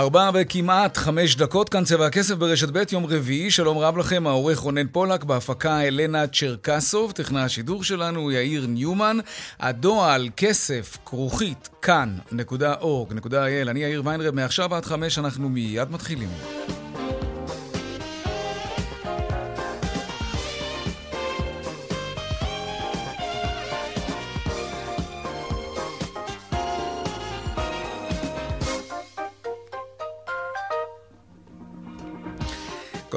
ארבע וכמעט חמש דקות, כאן צבע הכסף ברשת ב', יום רביעי, שלום רב לכם, העורך רונן פולק, בהפקה אלנה צ'רקסוב, טכנה השידור שלנו יאיר ניומן, הדועל כסף כרוכית כאן.org.il, אני יאיר ויינרב, מעכשיו עד חמש אנחנו מיד מתחילים.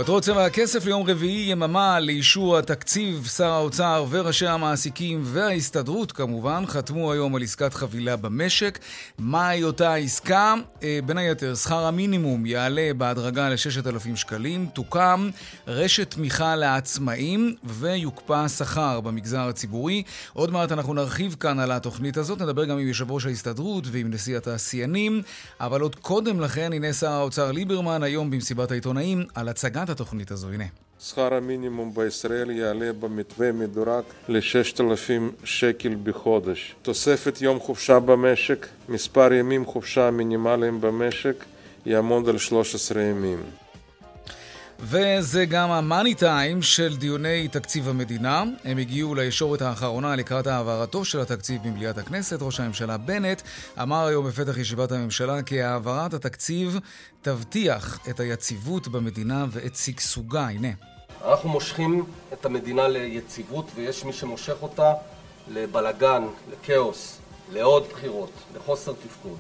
כותרות צבע הכסף ליום רביעי, יממה לאישור התקציב, שר האוצר וראשי המעסיקים וההסתדרות כמובן חתמו היום על עסקת חבילה במשק. מהי אותה עסקה? אה, בין היתר, שכר המינימום יעלה בהדרגה ל-6,000 שקלים, תוקם רשת תמיכה לעצמאים ויוקפא השכר במגזר הציבורי. עוד מעט אנחנו נרחיב כאן על התוכנית הזאת, נדבר גם עם יושב ראש ההסתדרות ועם נשיא התעשיינים, אבל עוד קודם לכן, הנה שר האוצר ליברמן היום במסיבת העיתונאים על הצגת התוכנית הזו, הנה. שכר המינימום בישראל יעלה במתווה מדורג ל-6,000 שקל בחודש. תוספת יום חופשה במשק, מספר ימים חופשה מינימליים במשק יעמוד על 13 ימים. וזה גם המאני טיים של דיוני תקציב המדינה. הם הגיעו לישורת האחרונה לקראת העברתו של התקציב במליאת הכנסת. ראש הממשלה בנט אמר היום בפתח ישיבת הממשלה כי העברת התקציב תבטיח את היציבות במדינה ואת שגשוגה. הנה. אנחנו מושכים את המדינה ליציבות ויש מי שמושך אותה לבלגן, לכאוס, לעוד בחירות, לחוסר תפקוד.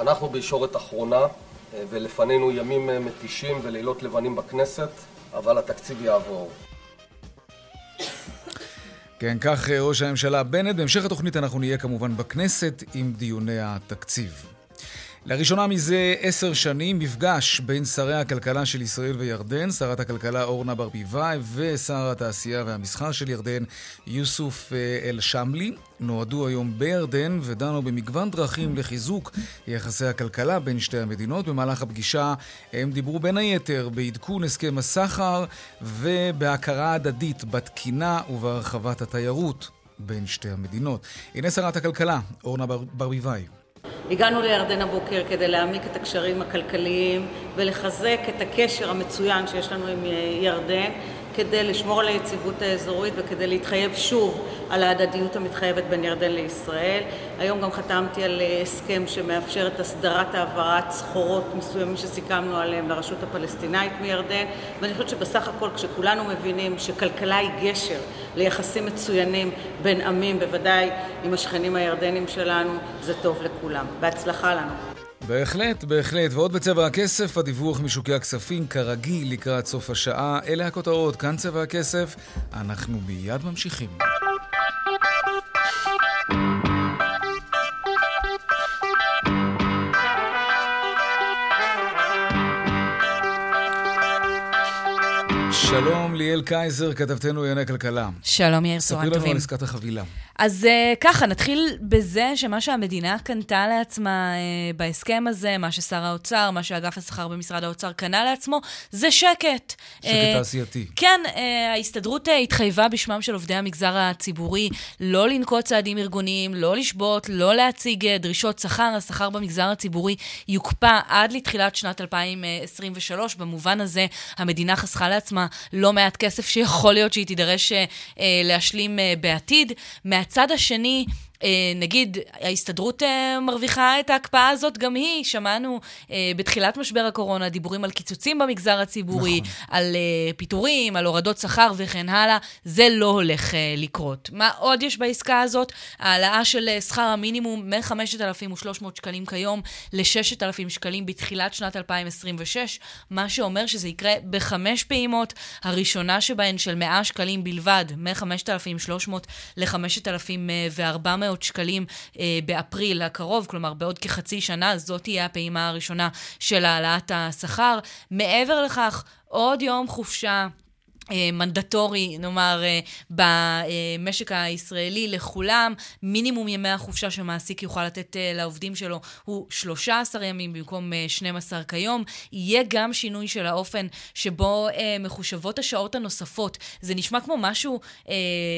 אנחנו בישורת אחרונה ולפנינו ימים מתישים ולילות לבנים בכנסת, אבל התקציב יעבור. כן, כך ראש הממשלה בנט. בהמשך התוכנית אנחנו נהיה כמובן בכנסת עם דיוני התקציב. לראשונה מזה עשר שנים מפגש בין שרי הכלכלה של ישראל וירדן, שרת הכלכלה אורנה ברביבאי ושר התעשייה והמסחר של ירדן יוסוף אה, אל-שמלי. נועדו היום בירדן ודנו במגוון דרכים לחיזוק יחסי הכלכלה בין שתי המדינות. במהלך הפגישה הם דיברו בין היתר בעדכון הסכם הסחר ובהכרה הדדית בתקינה ובהרחבת התיירות בין שתי המדינות. הנה שרת הכלכלה, אורנה ברביבאי. הגענו לירדן הבוקר כדי להעמיק את הקשרים הכלכליים ולחזק את הקשר המצוין שיש לנו עם ירדן כדי לשמור על היציבות האזורית וכדי להתחייב שוב על ההדדיות המתחייבת בין ירדן לישראל. היום גם חתמתי על הסכם שמאפשר את הסדרת העברת סחורות מסוימים שסיכמנו עליהם לרשות הפלסטינאית מירדן ואני חושבת שבסך הכל כשכולנו מבינים שכלכלה היא גשר ליחסים מצוינים בין עמים, בוודאי עם השכנים הירדנים שלנו, זה טוב לכולם. בהצלחה לנו. בהחלט, בהחלט. ועוד בצבע הכסף, הדיווח משוקי הכספים, כרגיל לקראת סוף השעה. אלה הכותרות, כאן צבע הכסף. אנחנו מיד ממשיכים. שלום ליאל קייזר, כתבתנו לענייני כלכלה. שלום יאיר, צהריים טובים. ספרי לנו על עסקת החבילה. אז uh, ככה, נתחיל בזה שמה שהמדינה קנתה לעצמה uh, בהסכם הזה, מה ששר האוצר, מה שאגף השכר במשרד האוצר קנה לעצמו, זה שקט. שקט uh, תעשייתי. כן, uh, ההסתדרות uh, התחייבה בשמם של עובדי המגזר הציבורי לא לנקוט צעדים ארגוניים, לא לשבות, לא להציג uh, דרישות שכר. השכר במגזר הציבורי יוקפא עד לתחילת שנת 2023. במובן הזה, המדינה חסכה לעצמה לא מעט כסף שיכול להיות שהיא תידרש uh, להשלים uh, בעתיד. מהצד השני, נגיד, ההסתדרות אה, מרוויחה את ההקפאה הזאת גם היא. שמענו אה, בתחילת משבר הקורונה דיבורים על קיצוצים במגזר הציבורי, נכון. על פיטורים, על הורדות שכר וכן הלאה. זה לא הולך לקרות. מה עוד יש בעסקה הזאת? העלאה של שכר המינימום מ-5,300 שקלים כיום ל-6,000 שקלים בתחילת שנת 2026, מה שאומר שזה יקרה בחמש פעימות, הראשונה שבהן של 100 שקלים בלבד, מ-5,300 ל-5,400. 800 שקלים אה, באפריל הקרוב, כלומר בעוד כחצי שנה, זאת תהיה הפעימה הראשונה של העלאת השכר. מעבר לכך, עוד יום חופשה. אה, מנדטורי, נאמר, אה, במשק הישראלי לכולם. מינימום ימי החופשה שמעסיק יוכל לתת אה, לעובדים שלו הוא 13 ימים במקום 12 כיום. יהיה גם שינוי של האופן שבו מחושבות השעות הנוספות. זה נשמע כמו משהו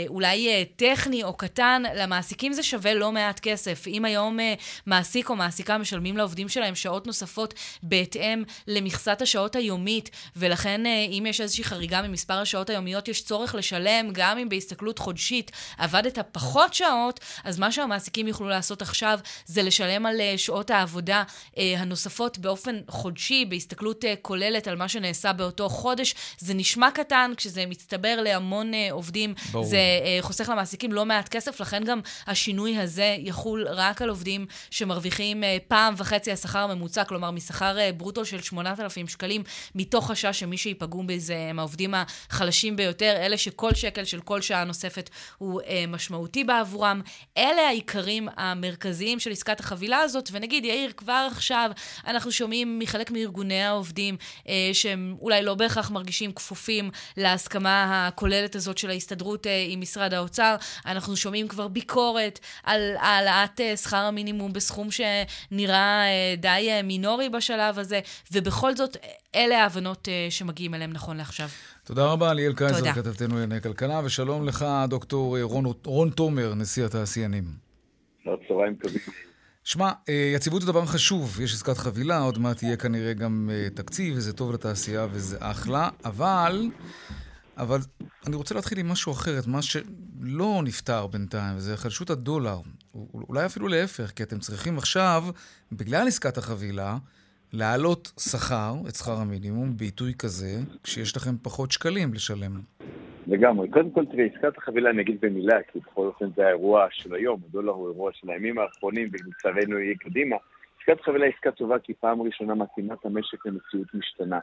אולי טכני או קטן, למעסיקים זה שווה לא מעט כסף. אם היום מעסיק או מעסיקה משלמים לעובדים שלהם שעות נוספות בהתאם למכסת השעות היומית, ולכן אם יש איזושהי חריגה ממספר השעות היומיות יש צורך לשלם, גם אם בהסתכלות חודשית עבדת פחות שעות, אז מה שהמעסיקים יוכלו לעשות עכשיו זה לשלם על אה, שעות העבודה אה, הנוספות באופן חודשי, בהסתכלות אה, כוללת על מה שנעשה באותו חודש. זה נשמע קטן, כשזה מצטבר להמון עובדים, ברור. זה חוסך למעסיקים לא מעט כסף, לכן גם השינוי הזה יחול רק על עובדים שמרוויחים פעם וחצי השכר הממוצע, כלומר משכר ברוטו של 8,000 שקלים, מתוך חשש שמי שייפגעו בזה הם העובדים החלשים ביותר, אלה שכל שקל של כל שעה נוספת הוא אה, משמעותי בעבורם. אלה העיקרים המרכזיים של עסקת החבילה הזאת, ונגיד, יאיר, כבר עכשיו אנחנו שומעים מחלק מארגוני העובדים אה, שהם אולי לא בהכרח מרגישים כפופים להסכמה הכוללת הזאת של ההסתדרות אה, עם משרד האוצר. אנחנו שומעים כבר ביקורת על העלאת אה, שכר המינימום בסכום שנראה אה, די אה, מינורי בשלב הזה, ובכל זאת, אלה ההבנות אה, שמגיעים אליהם נכון לעכשיו. תודה רבה, ליאל קייזר, כתבתנו לענייני כלכלה, ושלום לך, דוקטור רון, רון תומר, נשיא התעשיינים. צהריים טובים. שמע, אה, יציבות זה דבר חשוב, יש עסקת חבילה, עוד מעט יהיה כנראה גם אה, תקציב, וזה טוב לתעשייה וזה אחלה, אבל, אבל אני רוצה להתחיל עם משהו אחר, את מה שלא נפתר בינתיים, וזה חלשות הדולר. אולי אפילו להפך, כי אתם צריכים עכשיו, בגלל עסקת החבילה, להעלות שכר, את שכר המינימום, בעיתוי כזה, כשיש לכם פחות שקלים לשלם. לגמרי. קודם כל, תראה, עסקת החבילה, אני אגיד במילה, כי בכל אופן זה האירוע של היום, הדולר הוא אירוע של הימים האחרונים, ולצערנו יהיה קדימה. עסקת חבילה היא עסקה טובה, כי פעם ראשונה מתאימה את המשק למציאות משתנה.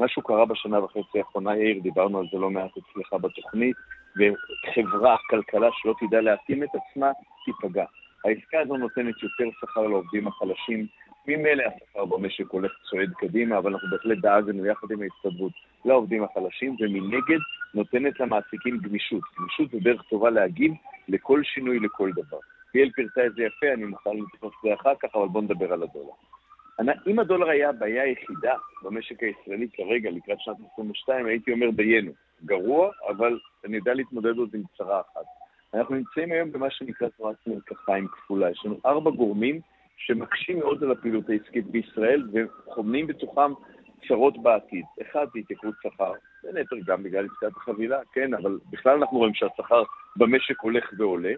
משהו קרה בשנה וחצי האחרונה, יאיר, דיברנו על זה לא מעט אצלך בתוכנית, וחברה, כלכלה שלא תדע להתאים את עצמה, תיפגע. העסקה הזו נותנת יותר שכר לעובדים החלשים, ממילא השכר במשק הולך צועד קדימה, אבל אנחנו בהחלט דאגנו יחד עם ההסתדרות לעובדים החלשים, ומנגד נותנת למעסיקים גמישות. גמישות זה דרך טובה להגיב לכל שינוי, לכל דבר. פיאל פירטה את זה יפה, אני מוכן להתייחס לזה אחר כך, אבל בואו נדבר על הדולר. אם הדולר היה הבעיה היחידה במשק הישראלי כרגע, לקראת שנת 22, הייתי אומר דיינו. גרוע, אבל אני יודע להתמודד עוד עם צרה אחת. אנחנו נמצאים היום במה שנקרא תנועת מרקחיים כפולה. יש לנו ארבע גורמים שמקשים מאוד על הפעילות העסקית בישראל וחומנים בתוכם צרות בעתיד. אחד, זה התייקרות שכר, בין היתר גם בגלל עסקת החבילה, כן, אבל בכלל אנחנו רואים שהשכר במשק הולך ועולה.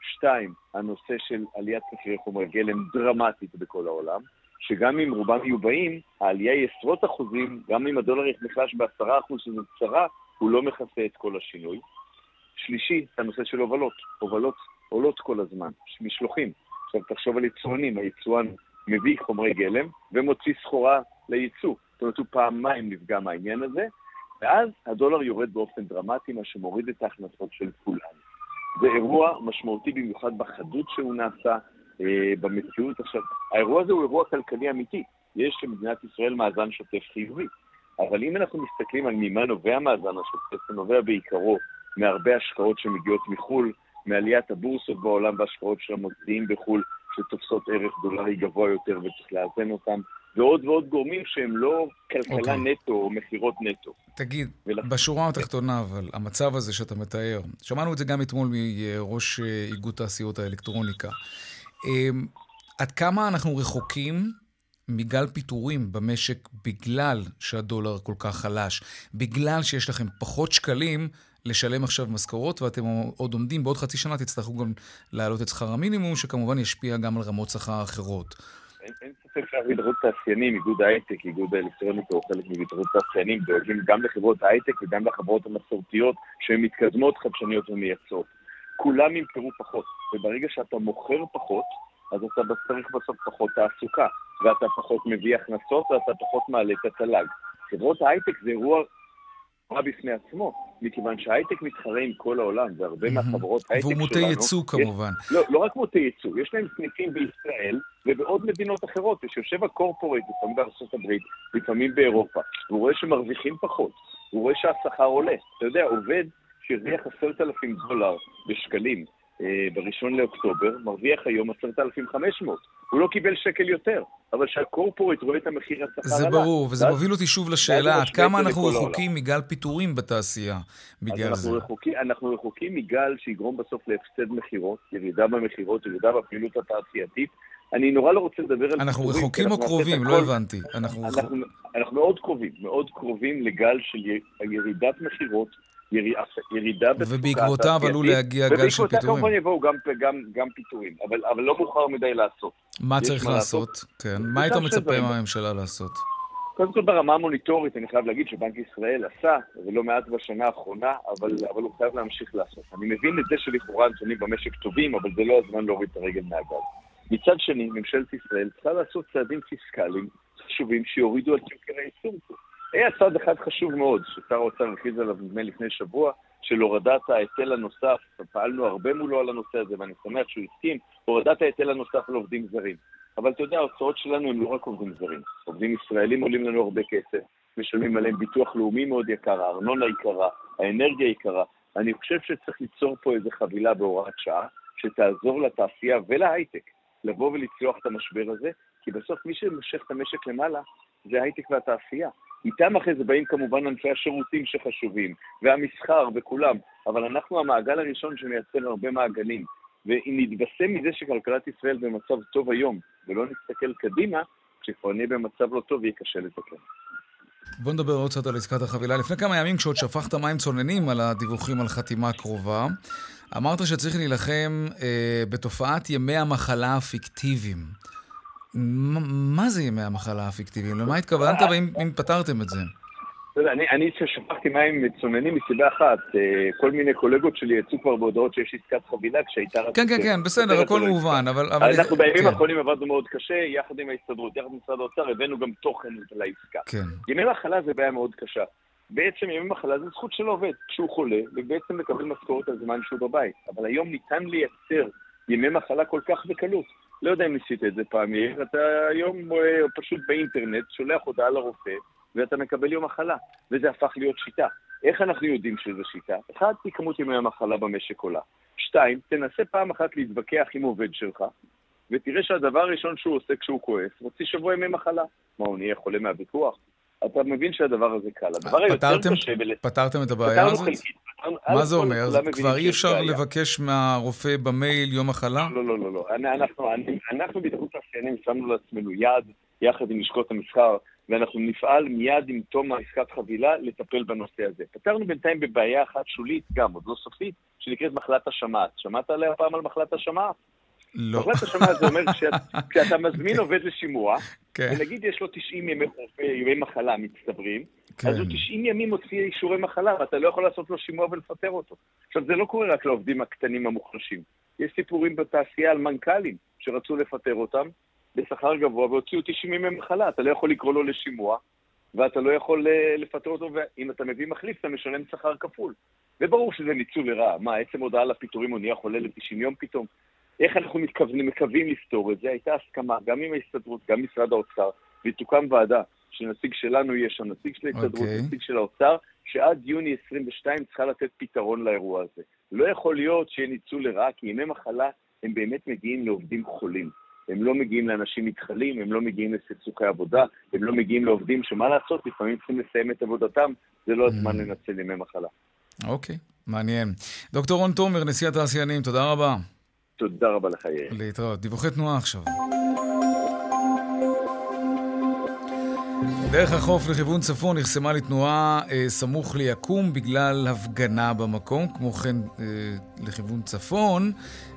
שתיים, הנושא של עליית מחירי חומרי גלם דרמטית בכל העולם, שגם אם רובם מיובאים, העלייה היא עשרות אחוזים, גם אם הדולר נחלש בעשרה אחוז, שזו צרה, הוא לא מכסה את כל השינוי. שלישי, הנושא של הובלות. הובלות עולות כל הזמן, משלוחים. עכשיו תחשוב על יצואנים, היצואן מביא חומרי גלם ומוציא סחורה לייצוא. זאת אומרת, הוא פעמיים נפגע מהעניין הזה, ואז הדולר יורד באופן דרמטי, מה שמוריד את ההכנסות של כולנו. זה אירוע משמעותי במיוחד בחדות שהוא נעשה, אה, במציאות. עכשיו, האירוע הזה הוא אירוע כלכלי אמיתי. יש למדינת ישראל מאזן שוטף חיובי. אבל אם אנחנו מסתכלים על ממה נובע מאזן השוטף, זה נובע בעיקרו מהרבה השקעות שמגיעות מחו"ל, מעליית הבורסות בעולם והשקעות של המוסדיים בחו"ל, שתופסות ערך דולרי גבוה יותר וצריך לאזן אותם, ועוד ועוד גורמים שהם לא כלכלה okay. אוקיי. נטו או מכירות נטו. תגיד, ולכ... בשורה התחתונה, אבל, המצב הזה שאתה מתאר, שמענו את זה גם אתמול מראש אה, איגוד תעשיות האלקטרוניקה. אמ, עד כמה אנחנו רחוקים מגל פיטורים במשק בגלל שהדולר כל כך חלש, בגלל שיש לכם פחות שקלים לשלם עכשיו משכורות, ואתם עוד עומדים, בעוד חצי שנה תצטרכו גם להעלות את שכר המינימום, שכמובן ישפיע גם על רמות שכר אחרות. אין, ספק שהתאחדות תעשיינים, איגוד ההייטק, איגוד האלקטרוניקה הוא חלק מהתאחדות תעשיינים, דואגים גם לחברות ההייטק וגם לחברות המסורתיות שהן מתקדמות, חדשניות ומייצרות. כולם ימכרו פחות, וברגע שאתה מוכר פחות, אז אתה צריך בסוף פחות תעסוקה, ואתה פחות מביא הכנסות ואתה פחות מעלה את התל"ג. חברות ההייטק זה אירוע בשורה בפני עצמו, מכיוון שההייטק מתחרה עם כל העולם, והרבה מהחברות הייטק והוא שלנו... מוטה ייצוא כמובן. לא, לא רק מוטה ייצוא, יש להם סניפים בישראל ובעוד מדינות אחרות, ושיושב הקורפורט, לפעמים בארצות הברית, לפעמים באירופה, והוא רואה שמרוויחים פחות, הוא רואה שהשכר עולה. אתה יודע, עובד שהרוויח עשרת אלפים דולר בשקלים אה, בראשון לאוקטובר, מרוויח היום עשרת אלפים חמש מאות. הוא לא קיבל שקל יותר, אבל כשהקורפורט רואה את המחיר השכר זה עלה. ברור, וזה מוביל אותי שוב לשאלה, עד כמה זה אנחנו. רחוקים מגל פיטורים בתעשייה בגלל אנחנו זה. אנחנו רחוקים מגל שיגרום בסוף להפסד מכירות, ירידה במכירות, ירידה בפעילות התעשייתית. אני נורא לא רוצה לדבר על... אנחנו פיטורים, רחוקים או קרובים? לא הבנתי. אנחנו אנחנו, אנחנו מאוד קרובים, מאוד קרובים לגל של ירידת מכירות, ירידה בתפוקה ובעקבותיו עלול להגיע גל של פיטורים. כמובן יבואו גם, גם, גם פיטורים, אבל, אבל לא מאוחר מדי לעשות. מה צריך מה לעשות? כן. מה היית מצפה. מהממשלה לעשות? קודם כל ברמה המוניטורית, אני חייב להגיד שבנק ישראל עשה, ולא מעט בשנה האחרונה, אבל, אבל הוא חייב להמשיך לעשות. אני מבין את זה שלכאורה הנתונים במשק טובים, אבל זה לא הזמן להוריד את הרגל מהגז. מצד שני, ממשלת ישראל צריכה לעשות צעדים פיסקליים חשובים שיורידו את יוקר הייצור. היה צעד אחד חשוב מאוד, ששר האוצר הכריז עליו נדמה לפני שבוע, של הורדת ההיטל הנוסף, פעלנו הרבה מולו על הנושא הזה, ואני שמח שהוא הסכים, הורדת ההיטל הנוסף על עובדים זרים. אבל אתה יודע, ההוצאות שלנו הם לא רק עובדים זרים. עובדים ישראלים עולים לנו הרבה כסף, משלמים עליהם ביטוח לאומי מאוד יקר, הארנונה יקרה, האנרגיה יקרה. אני חושב שצריך ליצור פה איזו חבילה בהוראת שעה, שתעזור לתעשייה ולהייטק לבוא ולצלוח את המשבר הזה, כי בסוף מי שמושך את המשק למעלה זה ההייטק והתעשייה. איתם אחרי זה באים כמובן ענפי השירותים שחשובים, והמסחר וכולם, אבל אנחנו המעגל הראשון שמייצר הרבה מעגלים. ואם נתבשם מזה שכלכלת ישראל במצב טוב היום, ולא נסתכל קדימה, כשכבר נהיה במצב לא טוב, יהיה קשה לתקן. בוא נדבר עוד קצת על עסקת החבילה. לפני כמה ימים, כשעוד שפכת מים צוננים על הדיווחים על חתימה קרובה, אמרת שצריך להילחם אה, בתופעת ימי המחלה הפיקטיביים. מה זה ימי המחלה הפיקטיביים? למה התכוונת והאם אם פתרתם את זה? יודע, אני, אני ששפכתי מים מצוננים מסיבה אחת, אה, כל מיני קולגות שלי יצאו כבר בהודעות שיש עסקת חבילה כשהייתה... רק- כן, כן, כן, בסדר, הכל לא מובן, אבל... אבל- אנחנו בימים כן, האחרונים עבדנו מאוד קשה, יחד עם ההסתדרות, יחד עם משרד האוצר, הבאנו גם תוכן לעסקה. כן. ימי מחלה זה בעיה מאוד קשה. בעצם ימי מחלה זה זכות של עובד, כשהוא חולה, ובעצם לקבל משכורת על זמן שהוא בבית. אבל היום ניתן לייצר ימי מחלה כל כך בקלות. לא יודע אם ניסית את זה פעם, אתה היום אה, פשוט באינטרנט, שולח הודעה לרופא, ואתה מקבל יום מחלה, וזה הפך להיות שיטה. איך אנחנו יודעים שזו שיטה? אחד, כי כמות ימי המחלה במשק עולה. שתיים, תנסה פעם אחת להתווכח עם עובד שלך, ותראה שהדבר הראשון שהוא עושה כשהוא כועס, מוציא שבוע ימי מחלה. מה, הוא נהיה חולה מהוויכוח? אתה מבין שהדבר הזה קל. הדבר היותר קשה... פתרתם את הבעיה הזאת? חלקית. מה זה אומר? כבר אי אפשר. לבקש מהרופא במייל יום מחלה? לא, לא, לא, לא. אנחנו, בהתאחדות התעשיינים שמנו לעצמנו יעד, יחד עם לשכות המסחר, ואנחנו נפעל מיד עם תום העסקת חבילה לטפל בנושא הזה. פתרנו בינתיים בבעיה אחת שולית, גם עוד לא סופית, שנקראת מחלת השמעת. שמעת עליה פעם על מחלת השמעת? לא. מחלת השמעת זה אומר כשאת- כשאתה מזמין עובד לשימוע, כן, ונגיד יש לו 90 ימי, ימי מחלה מצטברים, כן. אז הוא 90 ימים מוציא אישורי מחלה, ואתה לא יכול לעשות לו שימוע ולפטר אותו. עכשיו, זה לא קורה רק לעובדים הקטנים המוחלשים. יש סיפורים בתעשייה על מנכ"לים שרצו לפטר אותם בשכר גבוה והוציאו 90 ימי מחלה. אתה לא יכול לקרוא לו לשימוע, ואתה לא יכול אה, לפטר אותו, ואם אתה מביא מחליף, אתה משלם שכר כפול. וברור שזה ניצול לרעה. מה, עצם הודעה לפיטורים הוא נהיה חולה ל-90 יום פתאום? איך אנחנו מתכוונים, מקווים לפתור את זה? הייתה הסכמה גם עם ההסתדרות, גם משרד האוצר, ותוקם ועדה שנציג שלנו יהיה שם, נציג של ההסתדרות, אוקיי. נציג של האוצר, שעד יוני 22 צריכה לתת פתרון לאירוע הזה. לא יכול להיות שיהיה ניצול לרעה, כי ימי מחלה הם באמת מגיעים לעובדים חולים. הם לא מגיעים לאנשים מתחלים, הם לא מגיעים לסכסוכי עבודה, הם לא מגיעים לעובדים שמה לעשות, לפעמים צריכים לסיים את עבודתם, זה לא הזמן Mm. לנצל ימי מחלה. אוקיי, מעניין. דוקטור רון תומר, נשיא התעשיינים, תודה רבה. תודה רבה לך, יאיר. להתראות. דיווחי תנועה עכשיו. דרך החוף לכיוון צפון נחסמה לתנועה אה, סמוך ליקום בגלל הפגנה במקום. כמו כן, אה, לכיוון צפון,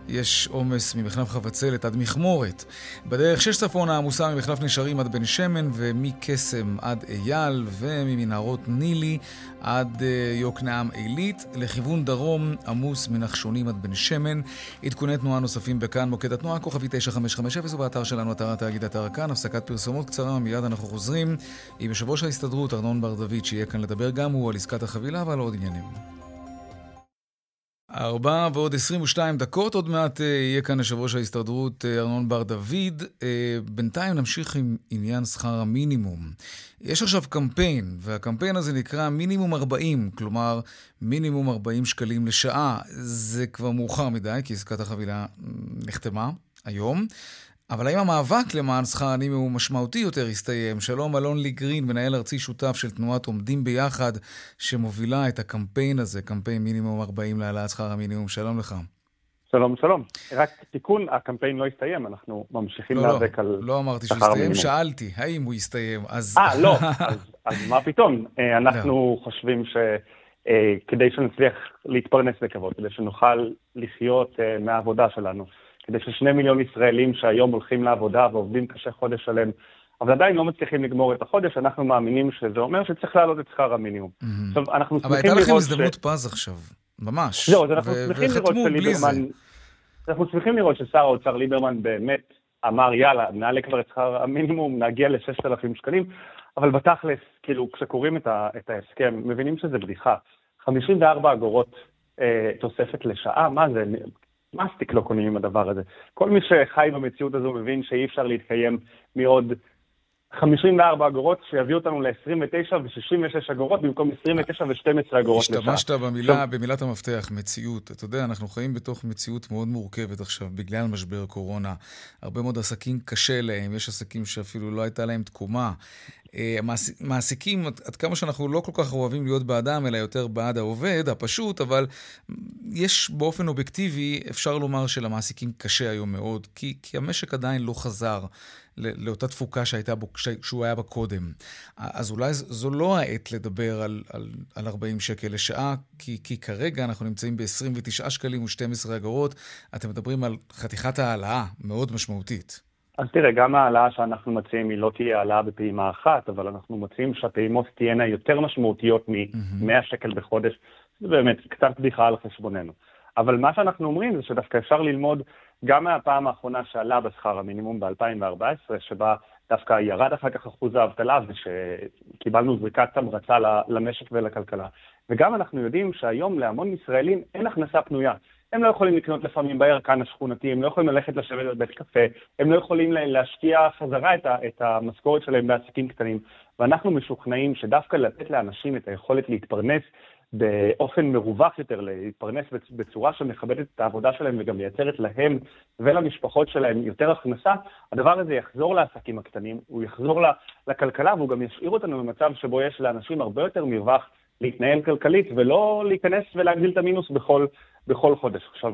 יש עומס ממחלף חבצלת עד מכמורת. בדרך שש צפונה עמוסה ממחלף נשרים עד בן שמן ומקסם עד אייל וממנהרות נילי עד אה, יוקנעם עילית. לכיוון דרום עמוס מנחשונים עד בן שמן. עדכוני תנועה נוספים בכאן, מוקד התנועה, כוכבי 9550 ובאתר שלנו, אתר התאגיד אתר כאן. הפסקת פרסומות קצרה, מיד אנחנו חוזרים עם יושב ראש ההסתדרות ארנון בר דוד, שיהיה כאן לדבר גם הוא על עסקת החבילה ועל עוד עניינים. ארבע ועוד 22 דקות, עוד מעט אה, יהיה כאן יושב ראש ההסתדרות אה, ארנון בר דוד. אה, בינתיים נמשיך עם עניין שכר המינימום. יש עכשיו קמפיין, והקמפיין הזה נקרא מינימום 40, כלומר מינימום 40 שקלים לשעה. זה כבר מאוחר מדי, כי עסקת החבילה נחתמה היום. אבל האם המאבק למען שכר המינימום משמעותי יותר הסתיים? שלום, אלון לי גרין, מנהל ארצי שותף של תנועת עומדים ביחד, שמובילה את הקמפיין הזה, קמפיין מינימום 40 להעלאת שכר המינימום. שלום לך. שלום, שלום. רק תיקון, הקמפיין לא הסתיים, אנחנו ממשיכים לא, להיאבק לא, על לא אמרתי שהוא הסתיים, שאלתי, האם הוא הסתיים, אז... אה, לא, אז, אז מה פתאום? אה, אנחנו לא. חושבים שכדי אה, שנצליח להתפרנס בכבוד, כדי שנוכל לחיות אה, מהעבודה שלנו, כדי ששני מיליון ישראלים שהיום הולכים לעבודה ועובדים קשה חודש שלם, אבל עדיין לא מצליחים לגמור את החודש, אנחנו מאמינים שזה אומר שצריך להעלות את שכר המינימום. Mm-hmm. עכשיו, אנחנו שמחים לראות ש... אבל הייתה לכם הזדמנות פז עכשיו, ממש. זהו, אז אנחנו שמחים לראות שליברמן... אנחנו שמחים לראות ששר האוצר ליברמן באמת אמר, יאללה, נעלה כבר את שכר המינימום, נגיע ל-6,000 שקלים, אבל בתכלס, כאילו, כשקוראים את, ה- את ההסכם, מבינים שזה בדיחה. 54 אגורות אה, תוספת לשעה, מה זה? מסטיק לא קונים עם הדבר הזה. כל מי שחי במציאות הזו מבין שאי אפשר להתקיים מעוד 54 אגורות שיביאו אותנו ל-29 ו-66 אגורות במקום 29 ו-12 אגורות לשעה. השתמשת במילה, במילת המפתח, מציאות. אתה יודע, אנחנו חיים בתוך מציאות מאוד מורכבת עכשיו, בגלל משבר קורונה. הרבה מאוד עסקים קשה להם, יש עסקים שאפילו לא הייתה להם תקומה. אה, מעסיקים, עד כמה שאנחנו לא כל כך אוהבים להיות בעדם, אלא יותר בעד העובד הפשוט, אבל יש באופן אובייקטיבי, אפשר לומר שלמעסיקים קשה היום מאוד, כי, כי המשק עדיין לא חזר לאותה תפוקה שהייתה בו, שהוא היה בה קודם. אז אולי זו לא העת לדבר על, על, על 40 שקל לשעה, כי, כי כרגע אנחנו נמצאים ב-29 שקלים ו-12 אגורות. אתם מדברים על חתיכת העלאה מאוד משמעותית. אז תראה, גם ההעלאה שאנחנו מציעים היא לא תהיה העלאה בפעימה אחת, אבל אנחנו מציעים שהפעימות תהיינה יותר משמעותיות מ-100 שקל בחודש. זה באמת קצת בדיחה על חשבוננו. אבל מה שאנחנו אומרים זה שדווקא אפשר ללמוד גם מהפעם האחרונה שעלה בשכר המינימום ב-2014, שבה דווקא ירד אחר כך אחוז האבטלה ושקיבלנו זריקת המרצה למשק ולכלכלה. וגם אנחנו יודעים שהיום להמון ישראלים אין הכנסה פנויה. הם לא יכולים לקנות לפעמים בירקן השכונתי, הם לא יכולים ללכת לשבת בבית קפה, הם לא יכולים להשקיע חזרה את, את המשכורת שלהם בעסקים קטנים. ואנחנו משוכנעים שדווקא לתת לאנשים את היכולת להתפרנס באופן מרווח יותר, להתפרנס בצורה שמכבדת את העבודה שלהם וגם מייצרת להם ולמשפחות שלהם יותר הכנסה, הדבר הזה יחזור לעסקים הקטנים, הוא יחזור לכלכלה והוא גם ישאיר אותנו במצב שבו יש לאנשים הרבה יותר מרווח להתנהל כלכלית ולא להיכנס ולהגדיל את המינוס בכל, בכל חודש. עכשיו,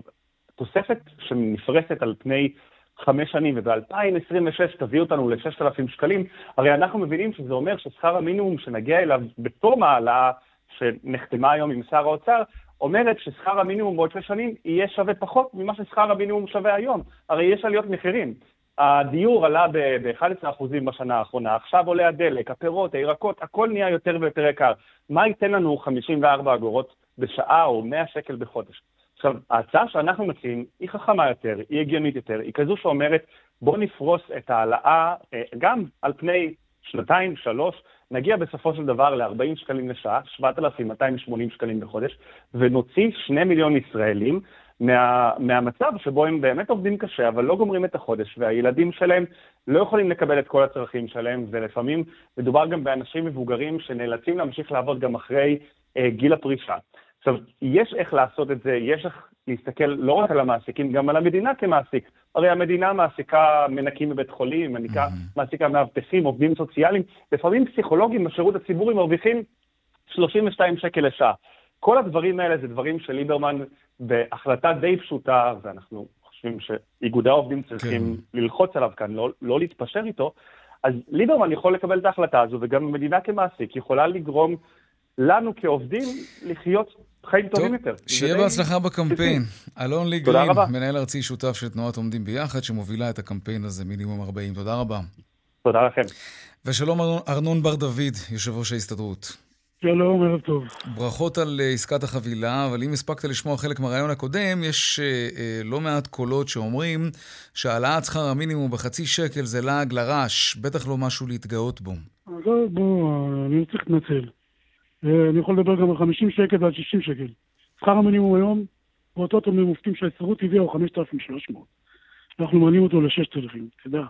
תוספת שנפרסת על פני חמש שנים, וב-2026 תביא אותנו ל-6,000 שקלים, הרי אנחנו מבינים שזה אומר ששכר המינימום שנגיע אליו בתום העלאה שנחתמה היום עם שר האוצר, אומרת ששכר המינימום בעוד שש שנים יהיה שווה פחות ממה ששכר המינימום שווה היום. הרי יש עליות מחירים. הדיור עלה ב-11% בשנה האחרונה, עכשיו עולה הדלק, הפירות, הירקות, הכל נהיה יותר ויותר יקר. מה ייתן לנו 54 אגורות בשעה או 100 שקל בחודש? עכשיו, ההצעה שאנחנו מציעים היא חכמה יותר, היא הגיונית יותר, היא כזו שאומרת בואו נפרוס את ההעלאה אה, גם על פני שנתיים, שלוש, נגיע בסופו של דבר ל-40 שקלים לשעה, 7,280 שקלים בחודש, ונוציא שני מיליון ישראלים מה, מהמצב שבו הם באמת עובדים קשה, אבל לא גומרים את החודש, והילדים שלהם לא יכולים לקבל את כל הצרכים שלהם, ולפעמים מדובר גם באנשים מבוגרים שנאלצים להמשיך לעבוד גם אחרי אה, גיל הפרישה. עכשיו, יש איך לעשות את זה, יש איך להסתכל לא רק על המעסיקים, גם על המדינה כמעסיק. הרי המדינה מעסיקה מנקים בבית חולים, מעסיקה, mm-hmm. מעסיקה מאבטחים, עובדים סוציאליים, לפעמים פסיכולוגים בשירות הציבורי מרוויחים 32 שקל לשעה. כל הדברים האלה זה דברים שליברמן, בהחלטה די פשוטה, ואנחנו חושבים שאיגודי העובדים צריכים כן. ללחוץ עליו כאן, לא, לא להתפשר איתו, אז ליברמן יכול לקבל את ההחלטה הזו, וגם המדינה כמעסיק יכולה לגרום לנו כעובדים לחיות חיים טובים יותר. שיהיה בהצלחה בקמפיין. אלון ליגרין, מנהל ארצי שותף של תנועת עומדים ביחד, שמובילה את הקמפיין הזה מינימום 40. תודה רבה. תודה לכם. ושלום ארנון בר דוד, יושב ראש ההסתדרות. שלום, ערב טוב. ברכות על אה, עסקת החבילה, אבל אם הספקת לשמוע חלק מהרעיון הקודם, יש אה, אה, לא מעט קולות שאומרים שהעלאת שכר המינימום בחצי שקל זה לעג לרש, בטח לא משהו להתגאות בו. לא, בוא, אני צריך להתנצל. אה, אני יכול לדבר גם על 50 שקל ועל 60 שקל. שכר המינימום היום, באותות המופתים שההסתדרות הביאה הוא 5,300. אנחנו מעלים אותו ל-6,000, אתה יודע.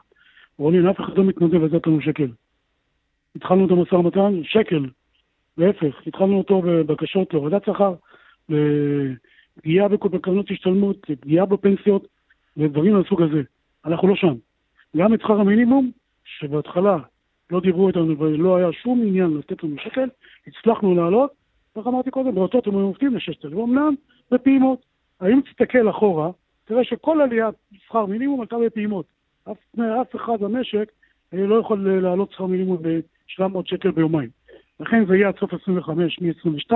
רונין, אף אחד לא מתנדב לתת לנו שקל. התחלנו את המשא ומתן, שקל. להפך, התחלנו אותו בבקשות להורדת שכר, לפגיעה בקרנות השתלמות, לפגיעה בפנסיות, ודברים מהסוג הזה. אנחנו לא שם. גם את שכר המינימום, שבהתחלה לא דיברו איתנו ולא היה שום עניין לתת לנו שקל, הצלחנו לעלות, איך אמרתי קודם, באותות הם מופתים ל-6,000, אמנם בפעימות. האם תסתכל אחורה, תראה שכל עליית שכר מינימום הייתה בפעימות. אף, אף אחד במשק אה, לא יכול לעלות שכר מינימום ב-700 שקל ביומיים. לכן זה יהיה עד סוף 25, מ-22,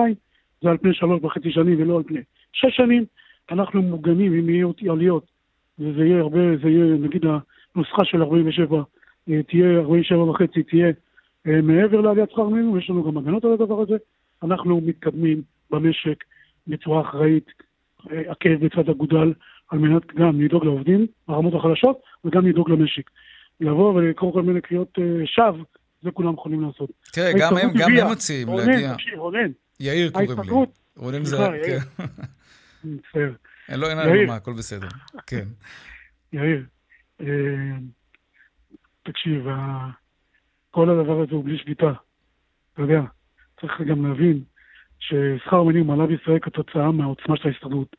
זה על פני שלוש וחצי שנים ולא על פני שש שנים. אנחנו מוגנים אם יהיו עליות, וזה יהיה הרבה, זה יהיה נגיד הנוסחה של 47, אה, תהיה 47 וחצי, תהיה אה, מעבר לעליית שכר מינימום, יש לנו גם הגנות על הדבר הזה. אנחנו מתקדמים במשק בצורה אחראית, אה, עקב בצד אגודל, על מנת גם לדאוג לעובדים ברמות החלשות וגם לדאוג למשק. לבוא ולקרוא כל מיני קריאות שווא זה כולם יכולים לעשות. תראה, גם הם, גם הם מציעים להגיע. רונן, תקשיב, רונן. יאיר קוראים לי. רונן זה... כן. מצטער. לא, אין לנו מה, הכל בסדר. כן. יאיר, אה, תקשיב, כל הדבר הזה הוא בלי שביתה. אתה יודע, צריך גם להבין ששכר מינימום עלה בישראל כתוצאה מהעוצמה של ההסתדרות.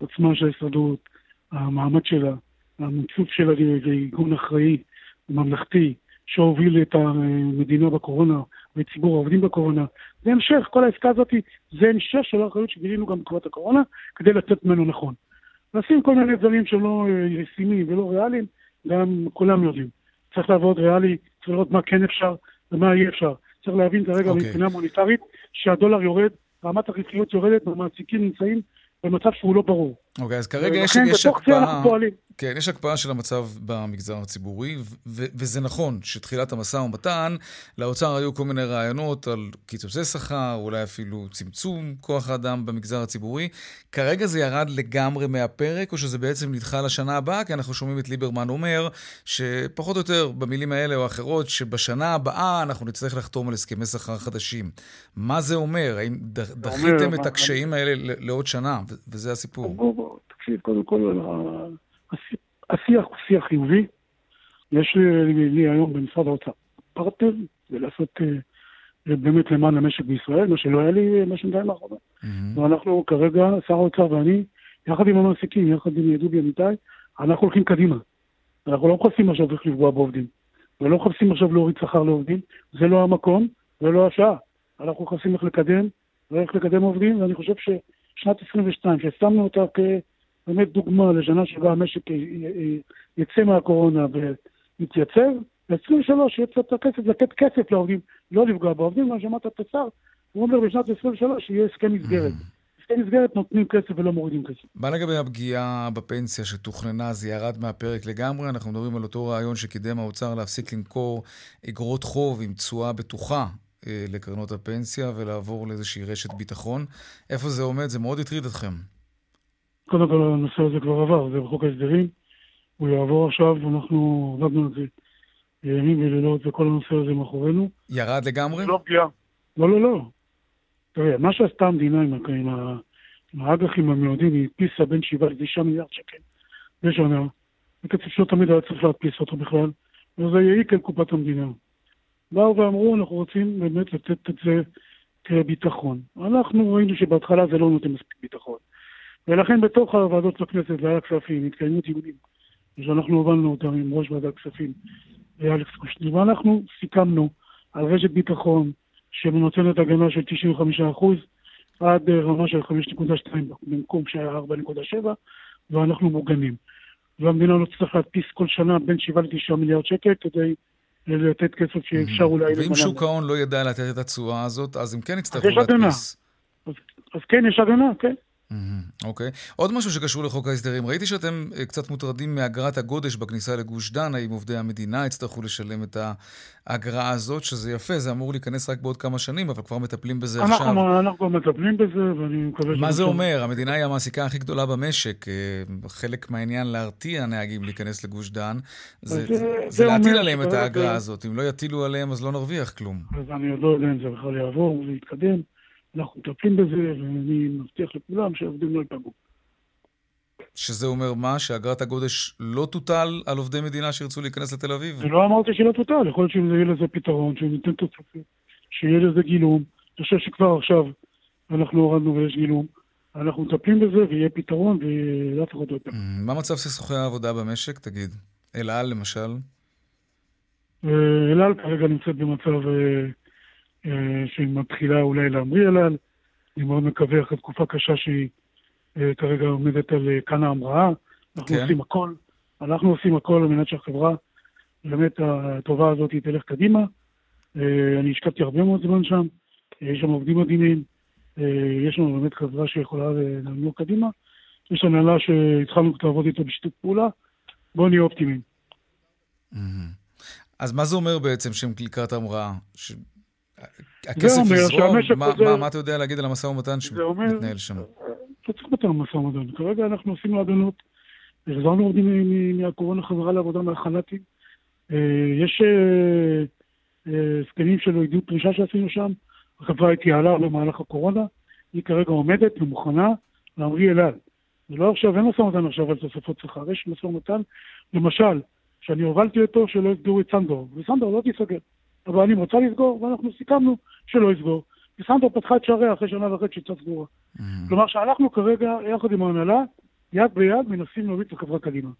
העוצמה של ההסתדרות, המעמד שלה, המיצוב שלה לארגון אחראי, ממלכתי, שהוביל את המדינה בקורונה ואת ציבור העובדים בקורונה. זה המשך, כל העסקה הזאת זה המשך של האחריות שגילינו גם בתקופת הקורונה כדי לצאת ממנו נכון. לשים כל מיני דברים שלא אה, ישימים ולא ריאליים, גם כולם יודעים. צריך לעבוד ריאלי, צריך לראות מה כן אפשר ומה אי אפשר. צריך להבין כרגע okay. אוקיי. מבחינה מוניטרית שהדולר יורד, רמת הרווחיות יורדת והמעסיקים נמצאים במצב שהוא לא ברור. אוקיי, אז כרגע יש, יש הקפאה... כן, יש הקפאה של המצב במגזר הציבורי, ו- וזה נכון שתחילת המשא ומתן, לאוצר היו כל מיני רעיונות על קיצוצי שכר, אולי אפילו צמצום כוח האדם במגזר הציבורי. כרגע זה ירד לגמרי מהפרק, או שזה בעצם נדחה לשנה הבאה? כי אנחנו שומעים את ליברמן אומר, שפחות או יותר במילים האלה או אחרות, שבשנה הבאה אנחנו נצטרך לחתום על הסכמי שכר חדשים. מה זה אומר? האם דחיתם את הקשיים האלה לעוד שנה? וזה הסיפור. תקשיב, קודם כל, השיח הוא שיח חיובי. יש לי, לי היום במשרד האוצר פרטנר, ולעשות uh, באמת למען המשק בישראל, מה שלא היה לי בשנתיים האחרונות. Mm-hmm. ואנחנו כרגע, שר האוצר ואני, יחד עם המעסיקים, יחד עם דובי אמיתי, אנחנו הולכים קדימה. אנחנו לא מחפשים עכשיו איך לפגוע בעובדים. ולא מחפשים עכשיו להוריד שכר לעובדים, זה לא המקום ולא השעה. אנחנו מחפשים איך לקדם ואיך לקדם עובדים, ואני חושב ששנת 22, ששמנו אותה כ... באמת דוגמה לשנה שבה המשק יצא מהקורונה ויתייצב, ב-23 יהיה קצת כסף, לתת כסף לעובדים, לא לפגוע בעובדים, גם שמעת את השר, הוא אומר בשנת 23 שיהיה הסכם מסגרת. הסכם מסגרת נותנים כסף ולא מורידים כסף. מה לגבי הפגיעה בפנסיה שתוכננה, זה ירד מהפרק לגמרי? אנחנו מדברים על אותו רעיון שקידם האוצר להפסיק למכור אגרות חוב עם תשואה בטוחה אה, לקרנות הפנסיה ולעבור לאיזושהי רשת ביטחון. איפה זה עומד? זה מאוד הטריד אתכם. קודם כל הנושא הזה כבר עבר, זה בחוק ההסדרים, הוא יעבור עכשיו, ואנחנו עבדנו על זה ימים ולילות, וכל הנושא הזה מאחורינו. ירד לגמרי? לא פגיעה. לא, לא, לא. תראה, מה שעשתה המדינה עם, עם, עם האג"חים המיועדים, היא הדפיסה בין 7 ל-9 מיליארד שקל בשנה, בקצב שלא תמיד היה צריך להדפיס אותו בכלל, וזה העיק על קופת המדינה. באו ואמרו, אנחנו רוצים באמת לתת את זה כביטחון. אנחנו ראינו שבהתחלה זה לא נותן מספיק ביטחון. ולכן בתוך הוועדות של הכנסת ועדת הכספים התקיימו דיונים, שאנחנו הובלנו אותם עם ראש ועדת הכספים, אלכס קושניר, ואנחנו סיכמנו על רשת ביטחון שנותנת הגנה של 95% עד רמה של 5.2 במקום שהיה 4.7, ואנחנו מוגנים. והמדינה לא תצטרך להדפיס כל שנה בין 7 ל-9 מיליארד שקל כדי לתת כסף שאפשר אולי... ואם שוק ההון לא ידע לתת את התשואה הזאת, אז הם כן יצטרכו. להדפיס. אז, אז כן, יש הגנה, כן. אוקיי. עוד משהו שקשור לחוק ההסדרים. ראיתי שאתם אה, קצת מוטרדים מאגרת הגודש בכניסה לגוש דן. האם עובדי המדינה יצטרכו לשלם את האגרה הזאת, שזה יפה, זה אמור להיכנס רק בעוד כמה שנים, אבל כבר מטפלים בזה עכשיו. אנחנו, אנחנו גם מטפלים בזה, ואני מקווה... מה זה אומר? המדינה היא המעסיקה הכי גדולה במשק. אה, חלק מהעניין להרתיע נהגים להיכנס לגוש דן, זה, זה- זה זה להטיל עליהם את האגרה הזאת. אם לא יטילו עליהם, אז לא נרוויח כלום. אז אני עוד לא יודע אם זה בכלל יעבור ויתקדם. אנחנו מטפלים בזה, ואני מבטיח לכולם שהעובדים לא ייפגעו. שזה אומר מה? שאגרת הגודש לא תוטל על עובדי מדינה שירצו להיכנס לתל אביב? ולא אמרתי שלא תוטל, יכול להיות שיהיה לזה פתרון, שניתן תוספת, שיהיה לזה גילום. אני חושב שכבר עכשיו אנחנו הורדנו ויש גילום. אנחנו מטפלים בזה ויהיה פתרון ואף אחד לא ייפגע. מה מצב סכסוכי העבודה במשק, תגיד? אל על, למשל? אה, אל על כרגע נמצאת במצב אה, אה, שהיא מתחילה אולי להמריא אל על. אני מאוד מקווה אחרי תקופה קשה שהיא אה, כרגע עומדת על אה, כאן ההמראה. אנחנו כן. עושים הכל, אנחנו עושים הכל על מנת שהחברה, באמת הטובה הזאת תלך קדימה. אני השקעתי הרבה מאוד זמן שם, יש שם עובדים מדהימים, יש לנו באמת חברה שיכולה לנוע קדימה. יש הנהלה שהתחלנו לעבוד איתה בשיתוף פעולה, בואו נהיה אופטימיים. אז מה זה אומר בעצם שהם לקראת המראה? הכסף יזרום? מה, חוזר- מה, מה אתה יודע להגיד על המשא ומתן שמתנהל שם? אתה צריך על משא ומתן. כרגע אנחנו עושים הגנות, החזרנו עובדים מהקורונה חזרה לעבודה מהחל"תים. אה, יש אה, אה, הסכמים של עידוד פרישה שעשינו שם, החברה התייעלה במהלך הקורונה, היא כרגע עומדת ומוכנה להמריא אל על. זה לא עכשיו, אין משא ומתן עכשיו על תוספות שכר, יש משא ומתן, למשל, שאני הובלתי אותו שלא יסגרו את סנדור, וסנדור לא תיסגר. אבל אני רוצה לסגור, ואנחנו סיכמנו שלא יסגור. וסנדור פתחה את שעריה אחרי שנה וחצי שהייתה סגורה. מהמם. כלומר שאנחנו כרגע, יחד עם ההנהלה, יד ביד מנסים להוביל את החברה קדימה.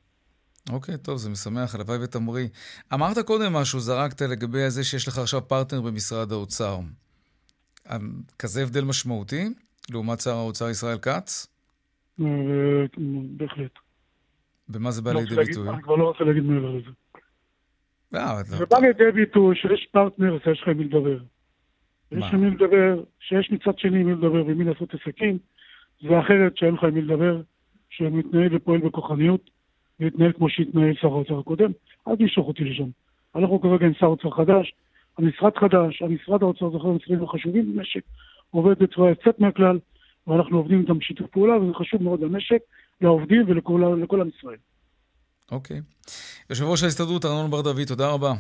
אוקיי, טוב, זה משמח, הלוואי ותמריא. אמרת קודם משהו, זרקת לגבי זה שיש לך עכשיו פרטנר במשרד האוצר. אמ, כזה הבדל משמעותי לעומת שר האוצר ישראל כץ? אה, בהחלט. במה זה בא לא לידי ביטוי? אני כבר לא רוצה להגיד מעבר לזה. אה, זה בא לידי ביטוי שיש פרטנר, אז יש לך עם מי לדבר. יש מה? עם מי לדבר, שיש מצד שני עם מי לדבר ועם מי לעשות עסקים, זה אחרת שאין לך עם מי לדבר, שמתנהל ופועל בכוחניות, ויתנהל כמו שהתנהל שר האוצר הקודם, אל תמשוך אותי לשם. אנחנו כרגע עם שר אוצר חדש, המשרד חדש, המשרד האוצר זה אחד המשרדים החשובים במשק, עובד בצורה יוצאת מהכלל, ואנחנו עובדים איתם בשיתוף פעולה, וזה חשוב מאוד למשק, לעובדים ולכל לכל עם ישראל. אוקיי. יושב ראש ההסתדרות ארנון בר דוד, תודה רבה.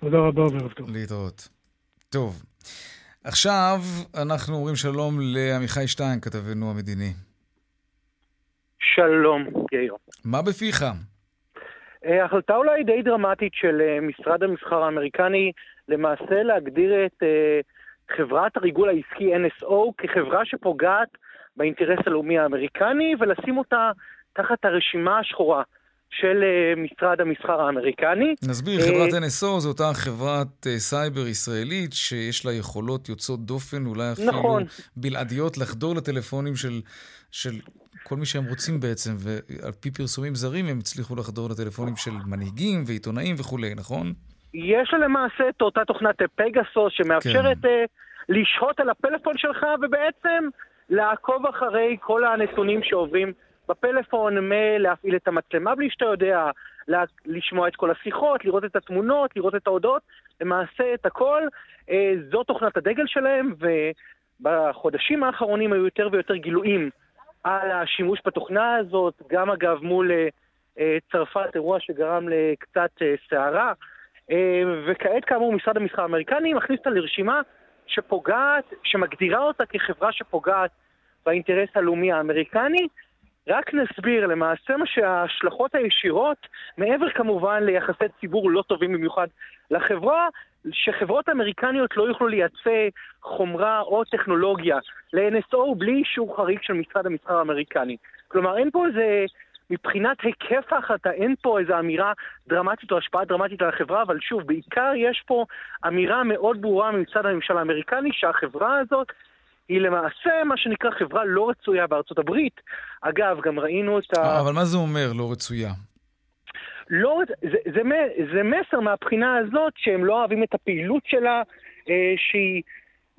תודה רבה וערב טוב. להתראות. טוב, עכשיו אנחנו אומרים שלום לעמיחי שטיין, כתבנו המדיני. שלום, יאיר. מה בפיך? אה, החלטה אולי די דרמטית של אה, משרד המסחר האמריקני למעשה להגדיר את אה, חברת הריגול העסקי NSO כחברה שפוגעת באינטרס הלאומי האמריקני ולשים אותה תחת הרשימה השחורה של אה, משרד המסחר האמריקני. נסביר, אה, חברת NSO זו אותה חברת אה, סייבר ישראלית שיש לה יכולות יוצאות דופן, אולי אפילו נכון. בלעדיות, לחדור לטלפונים של, של כל מי שהם רוצים בעצם, ועל פי פרסומים זרים הם הצליחו לחדור לטלפונים של מנהיגים ועיתונאים וכולי, נכון? יש לה למעשה את אותה תוכנת פגסוס שמאפשרת כן. לשהות על הפלאפון שלך ובעצם לעקוב אחרי כל הנתונים שעוברים בפלאפון, מלהפעיל את המצלמה בלי שאתה יודע, לשמוע את כל השיחות, לראות את התמונות, לראות את ההודעות, למעשה את הכל. אה, זו תוכנת הדגל שלהם, ובחודשים האחרונים היו יותר ויותר גילויים על השימוש בתוכנה הזאת, גם אגב מול אה, אה, צרפת, אירוע שגרם לקצת אה, סערה. אה, וכעת כאמור משרד המסחר האמריקני מכניס אותה לרשימה שפוגעת, שמגדירה אותה כחברה שפוגעת באינטרס הלאומי האמריקני. רק נסביר למעשה מה שההשלכות הישירות, מעבר כמובן ליחסי ציבור לא טובים במיוחד לחברה, שחברות אמריקניות לא יוכלו לייצא חומרה או טכנולוגיה ל-NSO בלי אישור חריג של משרד המסחר האמריקני. כלומר, אין פה איזה, מבחינת היקף ההחלטה, אין פה איזו אמירה דרמטית או השפעה דרמטית על החברה, אבל שוב, בעיקר יש פה אמירה מאוד ברורה מצד הממשל האמריקני שהחברה הזאת היא למעשה מה שנקרא חברה לא רצויה בארצות הברית. אגב, גם ראינו את ה... אבל מה זה אומר לא רצויה? לא, זה, זה, זה מסר מהבחינה הזאת שהם לא אוהבים את הפעילות שלה, אה, שהיא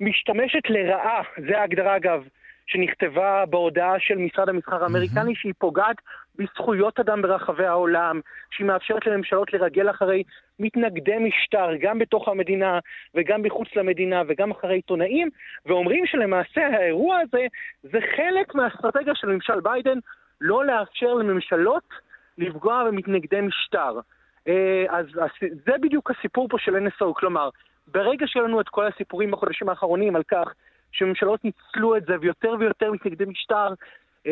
משתמשת לרעה, זה ההגדרה אגב, שנכתבה בהודעה של משרד המסחר האמריקני, mm-hmm. שהיא פוגעת בזכויות אדם ברחבי העולם, שהיא מאפשרת לממשלות לרגל אחרי מתנגדי משטר, גם בתוך המדינה וגם מחוץ למדינה וגם אחרי עיתונאים, ואומרים שלמעשה האירוע הזה זה חלק מהאסטרטגיה של ממשל ביידן לא לאפשר לממשלות לפגוע במתנגדי משטר. אה, אז זה בדיוק הסיפור פה של NSO, כלומר, ברגע שיהיו לנו את כל הסיפורים בחודשים האחרונים על כך שממשלות ניצלו את זה ויותר ויותר מתנגדי משטר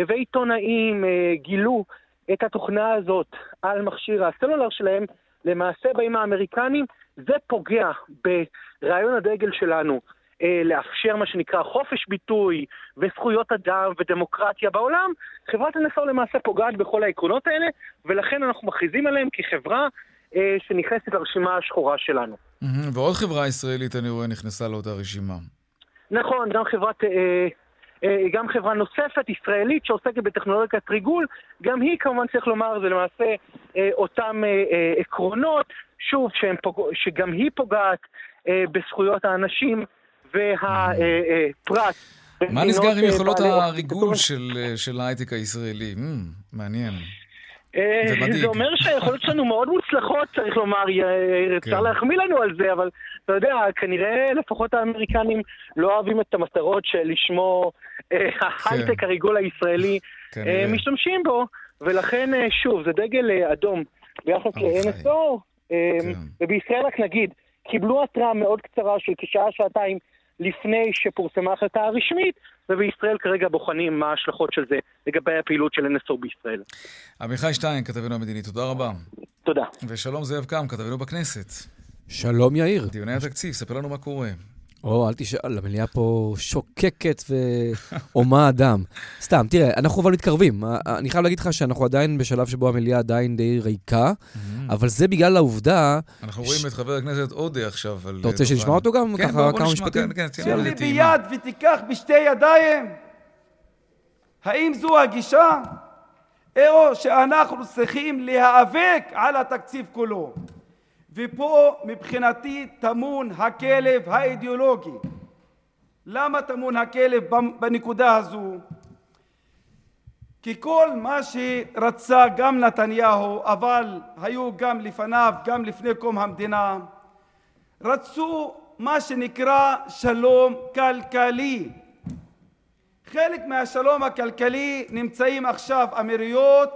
ועיתונאים אה, גילו את התוכנה הזאת על מכשיר הסלולר שלהם, למעשה באים האמריקנים, זה פוגע ברעיון הדגל שלנו אה, לאפשר מה שנקרא חופש ביטוי וזכויות אדם ודמוקרטיה בעולם, חברת NSO למעשה פוגעת בכל העקרונות האלה, ולכן אנחנו מכריזים עליהם כחברה אה, שנכנסת לרשימה השחורה שלנו. ועוד חברה ישראלית, אני רואה, נכנסה לאותה רשימה. נכון, גם חברת... אה, אה, גם חברה נוספת, ישראלית, שעוסקת בטכנולוגיית ריגול, גם היא כמובן צריך לומר, זה למעשה אה, אותם עקרונות, שוב, פוג... שגם היא פוגעת בזכויות האנשים והפרט. מה נסגר עם יכולות הריגול של ההייטק הישראלי? מעניין. אה, זה אומר שהיכולות שלנו מאוד מוצלחות, צריך לומר, אפשר כן. להחמיא לנו על זה, אבל אתה יודע, כנראה לפחות האמריקנים לא אוהבים את המטרות שלשמו אה, ההייטק כן. הריגול הישראלי אה, משתמשים בו, ולכן, שוב, זה דגל אדום ביחס ל-NSO, כן. ובישראל רק נגיד, קיבלו התראה מאוד קצרה של כשעה-שעתיים לפני שפורסמה ההחלטה הרשמית, ובישראל כרגע בוחנים מה ההשלכות של זה לגבי הפעילות של NSO בישראל. עמיחי שטיין, כתבנו המדיני, תודה רבה. תודה. ושלום זאב קם, כתבנו בכנסת. שלום יאיר. דיוני התקציב, ספר לנו מה קורה. או, אל תשאל, המליאה פה שוקקת והומה אדם. סתם, תראה, אנחנו אבל מתקרבים. אני חייב להגיד לך שאנחנו עדיין בשלב שבו המליאה עדיין די ריקה, אבל זה בגלל העובדה... אנחנו רואים את חבר הכנסת עודה עכשיו על... אתה רוצה שנשמע אותו גם? כן, בוא נשמע, כן, כן. תן לי ביד ותיקח בשתי ידיים. האם זו הגישה? או שאנחנו צריכים להיאבק על התקציב כולו. ופה מבחינתי טמון הכלב האידיאולוגי. למה טמון הכלב בנקודה הזו? כי כל מה שרצה גם נתניהו, אבל היו גם לפניו, גם לפני קום המדינה, רצו מה שנקרא שלום כלכלי. חלק מהשלום הכלכלי נמצאים עכשיו אמירויות,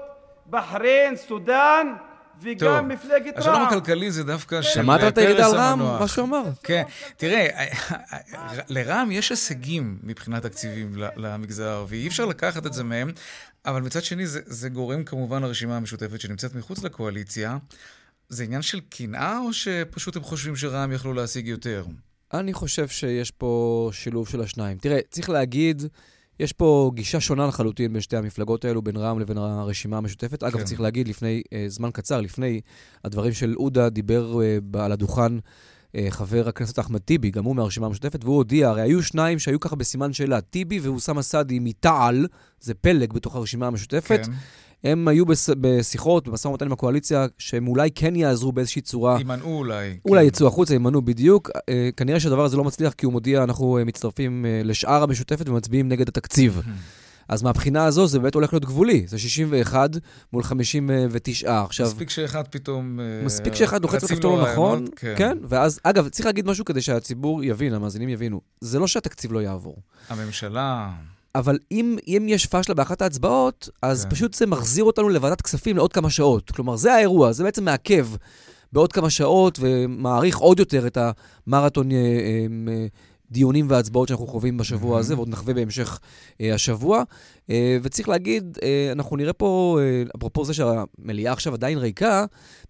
בחריין, סודאן, וגם טוב, מפלגת רע"מ. השלום הכלכלי זה דווקא של שמעת את הירידה על רע"מ, מה שהוא אמר? כן, תראה, לרע"מ יש הישגים מבחינת תקציבים למגזר הערבי, אי אפשר לקחת את זה מהם, אבל מצד שני זה, זה גורם כמובן לרשימה המשותפת שנמצאת מחוץ לקואליציה. זה עניין של קנאה, או שפשוט הם חושבים שרע"מ יכלו להשיג יותר? אני חושב שיש פה שילוב של השניים. תראה, צריך להגיד... יש פה גישה שונה לחלוטין בין שתי המפלגות האלו, בין רע"מ לבין הרשימה המשותפת. כן. אגב, צריך להגיד, לפני uh, זמן קצר, לפני הדברים של עודה, דיבר uh, על הדוכן uh, חבר הכנסת אחמד טיבי, גם הוא מהרשימה המשותפת, והוא הודיע, הרי היו שניים שהיו ככה בסימן שאלה, טיבי ואוסאמה סעדי מתע"ל, זה פלג בתוך הרשימה המשותפת. כן. הם היו בס... בשיחות, במשא ומתן עם הקואליציה, שהם אולי כן יעזרו באיזושהי צורה. יימנעו אולי. אולי כן. יצאו החוצה, יימנעו בדיוק. אה, כנראה שהדבר הזה לא מצליח, כי הוא מודיע, אנחנו אה, מצטרפים אה, לשאר המשותפת ומצביעים נגד התקציב. אז מהבחינה הזו זה באמת הולך להיות גבולי, זה 61 מול 59. עכשיו... מספיק שאחד פתאום... מספיק שאחד לוחץ לכפתור לא נכון, כן. כן, ואז, אגב, צריך להגיד משהו כדי שהציבור יבין, המאזינים יבינו. זה לא שהתקציב לא יעבור. הממשלה... אבל אם, אם יש פשלה באחת ההצבעות, אז כן. פשוט זה מחזיר אותנו לוועדת כספים לעוד כמה שעות. כלומר, זה האירוע, זה בעצם מעכב בעוד כמה שעות ומעריך עוד יותר את המרתון אה, אה, דיונים והצבעות שאנחנו חווים בשבוע הזה, ועוד נחווה בהמשך אה, השבוע. אה, וצריך להגיד, אה, אנחנו נראה פה, אה, אפרופו זה שהמליאה עכשיו עדיין ריקה,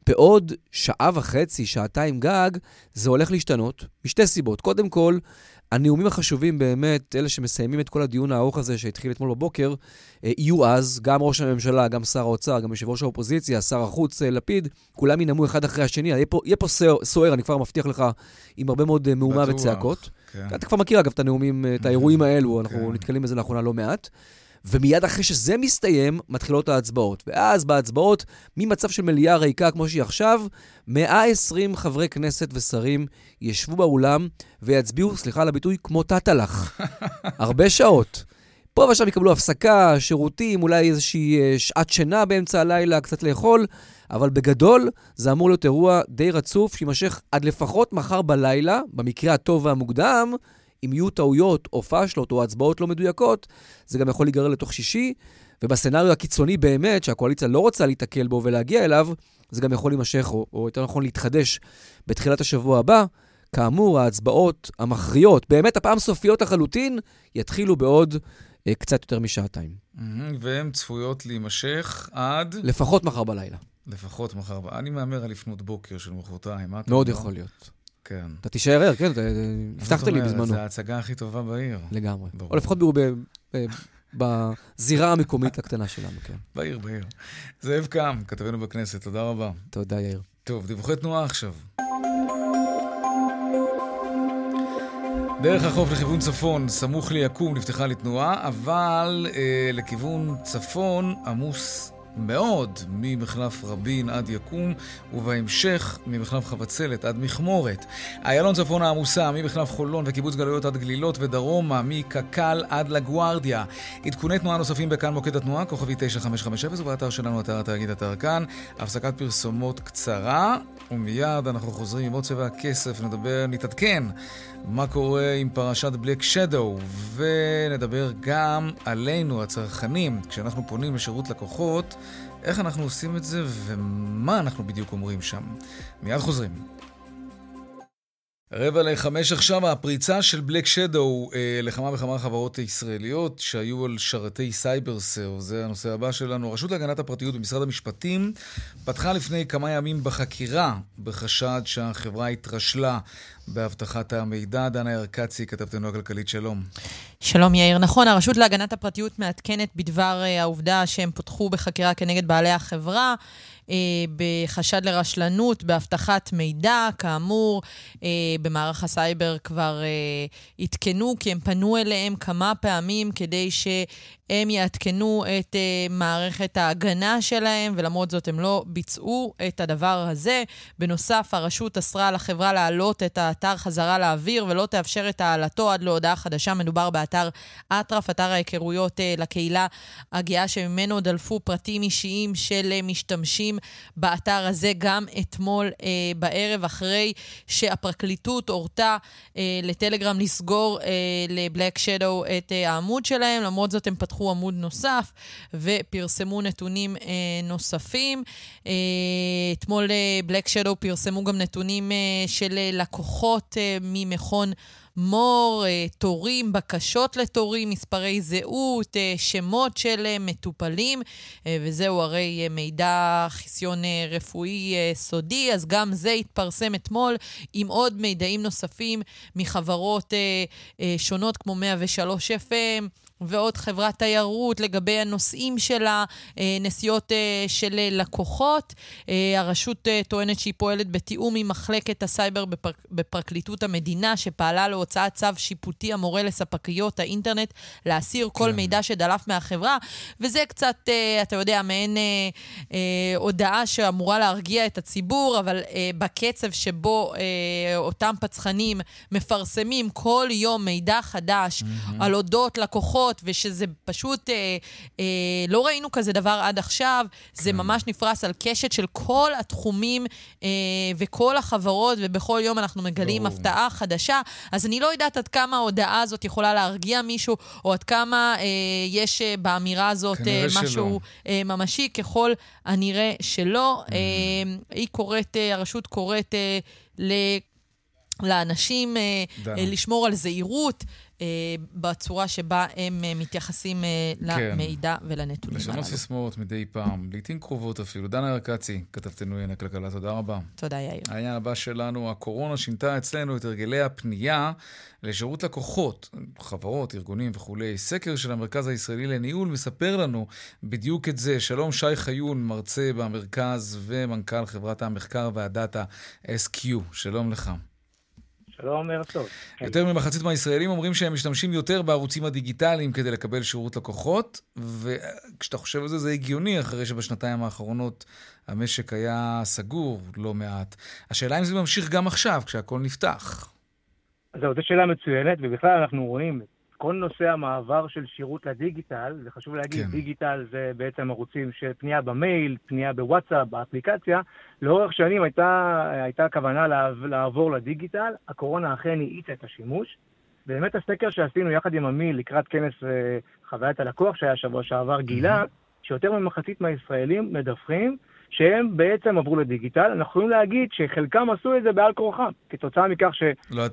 בעוד שעה וחצי, שעתיים גג, זה הולך להשתנות, משתי סיבות. קודם כל, הנאומים החשובים באמת, אלה שמסיימים את כל הדיון הארוך הזה שהתחיל אתמול בבוקר, אה, יהיו אז, גם ראש הממשלה, גם שר האוצר, גם יושב ראש האופוזיציה, שר החוץ אה, לפיד, כולם ינאמו אחד אחרי השני. יהיה פה, יהיה פה סוער, אני כבר מבטיח לך, עם הרבה מאוד אה, מהומה וצעקות. כן. אתה כבר מכיר, אגב, את הנאומים, את האירועים האלו, אנחנו כן. נתקלים בזה לאחרונה לא מעט. ומיד אחרי שזה מסתיים, מתחילות ההצבעות. ואז בהצבעות, ממצב של מליאה ריקה כמו שהיא עכשיו, 120 חברי כנסת ושרים ישבו באולם ויצביעו, סליחה על הביטוי, כמו תת-אלח. הרבה שעות. פה ושם יקבלו הפסקה, שירותים, אולי איזושהי אה, שעת שינה באמצע הלילה, קצת לאכול, אבל בגדול זה אמור להיות אירוע די רצוף, שיימשך עד לפחות מחר בלילה, במקרה הטוב והמוקדם, אם יהיו טעויות או פאשלות או הצבעות לא מדויקות, זה גם יכול להיגרר לתוך שישי, ובסצנריו הקיצוני באמת, שהקואליציה לא רוצה להתקל בו ולהגיע אליו, זה גם יכול להימשך, או, או יותר נכון להתחדש בתחילת השבוע הבא. כאמור, ההצבעות המכריעות, באמת הפעם סופיות לחלוטין, יתחילו בעוד אה, קצת יותר משעתיים. והן צפויות להימשך עד... לפחות מחר בלילה. לפחות מחר בלילה. אני מהמר על לפנות בוקר של מחרתיים. מאוד יכול להיות. כן. אתה תישאר ער, כן, הבטחת לי בזמנו. זו ההצגה הכי טובה בעיר. לגמרי. או לפחות בזירה המקומית הקטנה שלנו, כן. בעיר, בעיר. זאב קם, כתבנו בכנסת, תודה רבה. תודה, יאיר. טוב, דיווחי תנועה עכשיו. דרך החוף לכיוון צפון, סמוך ליקום, נפתחה לתנועה, אבל אה, לכיוון צפון עמוס מאוד ממחלף רבין עד יקום, ובהמשך ממחלף חבצלת עד מכמורת. איילון צפון העמוסה ממחלף חולון וקיבוץ גלויות עד גלילות ודרומה מקק"ל עד לגוארדיה. עדכוני תנועה נוספים בכאן מוקד התנועה, כוכבי 9550 ובאתר שלנו, אתר התאגיד אתר כאן. הפסקת פרסומות קצרה, ומיד אנחנו חוזרים עם עוד צבע הכסף, נדבר, נתעדכן מה קורה עם פרשת בלק שדו, ונדבר גם עלינו, הצרכנים, כשאנחנו פונים לשירות לקוחות, איך אנחנו עושים את זה ומה אנחנו בדיוק אומרים שם. מיד חוזרים. רבע לחמש עכשיו, הפריצה של בלק שדו אה, לכמה וכמה חברות ישראליות שהיו על שרתי סייברסר, זה הנושא הבא שלנו. הרשות להגנת הפרטיות במשרד המשפטים פתחה לפני כמה ימים בחקירה בחשד שהחברה התרשלה באבטחת המידע. דנה ירקצי, כתבתנו הכלכלית, שלום. שלום יאיר. נכון, הרשות להגנת הפרטיות מעדכנת בדבר אה, העובדה שהם פותחו בחקירה כנגד בעלי החברה. אה, בחשד לרשלנות, באבטחת מידע, כאמור, אה, במערך הסייבר כבר אה, עדכנו, כי הם פנו אליהם כמה פעמים כדי שהם יעדכנו את מערכת ההגנה שלהם, ולמרות זאת הם לא ביצעו את הדבר הזה. בנוסף, הרשות אסרה על החברה להעלות את האתר חזרה לאוויר ולא תאפשר את העלתו עד להודעה חדשה. מדובר באתר אטרף, אתר ההיכרויות לקהילה הגאה, שממנו דלפו פרטים אישיים של אה, משתמשים באתר הזה גם אתמול אה, בערב, אחרי שהפרקליטות הורתה אה, לטלגרם לסגור אה, לבלק שדו את אה, העמוד שלהם. למרות זאת הם פתחו עמוד נוסף ופרסמו נתונים אה, נוספים. אה, אתמול אה, בלק שדו פרסמו גם נתונים אה, של אה, לקוחות אה, ממכון... מור, אה, תורים, בקשות לתורים, מספרי זהות, אה, שמות של אה, מטופלים, וזהו הרי מידע חיסיון רפואי סודי, אז גם זה התפרסם אתמול עם עוד מידעים נוספים מחברות שונות כמו 103 FM. ועוד חברת תיירות לגבי הנושאים שלה, נסיעות של לקוחות. הרשות טוענת שהיא פועלת בתיאום עם מחלקת הסייבר בפרקליטות המדינה, שפעלה להוצאת צו שיפוטי המורה לספקיות האינטרנט להסיר כל כן. מידע שדלף מהחברה, וזה קצת, אתה יודע, מעין הודעה שאמורה להרגיע את הציבור, אבל בקצב שבו אותם פצחנים מפרסמים כל יום מידע חדש mm-hmm. על אודות לקוחות, ושזה פשוט, אה, אה, לא ראינו כזה דבר עד עכשיו. כן. זה ממש נפרס על קשת של כל התחומים אה, וכל החברות, ובכל יום אנחנו מגלים לא. הפתעה חדשה. אז אני לא יודעת עד כמה ההודעה הזאת יכולה להרגיע מישהו, או עד כמה אה, יש אה, באמירה הזאת אה, משהו אה, ממשי, ככל הנראה שלא. Mm-hmm. אה, היא קוראת, אה, הרשות קוראת אה, ל... לאנשים אה, אה, לשמור על זהירות, בצורה שבה הם אה, מתייחסים אה, כן. למידע ולנתונים הללו. לשנות סיסמאות מדי פעם, לעיתים קרובות אפילו. דנה ירקצי, כתבתנו עניין הכלכלה, תודה רבה. תודה, יאיר. העניין הבא שלנו, הקורונה שינתה אצלנו את הרגלי הפנייה לשירות לקוחות, חברות, ארגונים וכולי. סקר של המרכז הישראלי לניהול מספר לנו בדיוק את זה. שלום, שי חיון, מרצה במרכז ומנכ"ל חברת המחקר והדאטה SQ. שלום לך. שלום, ערב טוב. יותר ממחצית מהישראלים אומרים שהם משתמשים יותר בערוצים הדיגיטליים כדי לקבל שירות לקוחות, וכשאתה חושב על זה, זה הגיוני, אחרי שבשנתיים האחרונות המשק היה סגור לא מעט. השאלה אם זה ממשיך גם עכשיו, כשהכול נפתח. זהו, זו שאלה מצוינת, ובכלל אנחנו רואים כל נושא המעבר של שירות לדיגיטל, זה חשוב להגיד, כן. דיגיטל זה בעצם ערוצים של פנייה במייל, פנייה בוואטסאפ, באפליקציה. לאורך שנים הייתה, הייתה כוונה לעבור לדיגיטל, הקורונה אכן האיצה את השימוש. באמת הסקר שעשינו יחד עם עמיל לקראת כנס אה, חוויית הלקוח שהיה שבוע שעבר גילה שיותר ממחצית מהישראלים מדווחים שהם בעצם עברו לדיגיטל. אנחנו יכולים להגיד שחלקם עשו את זה בעל כורחם, כתוצאה מכך ש... לא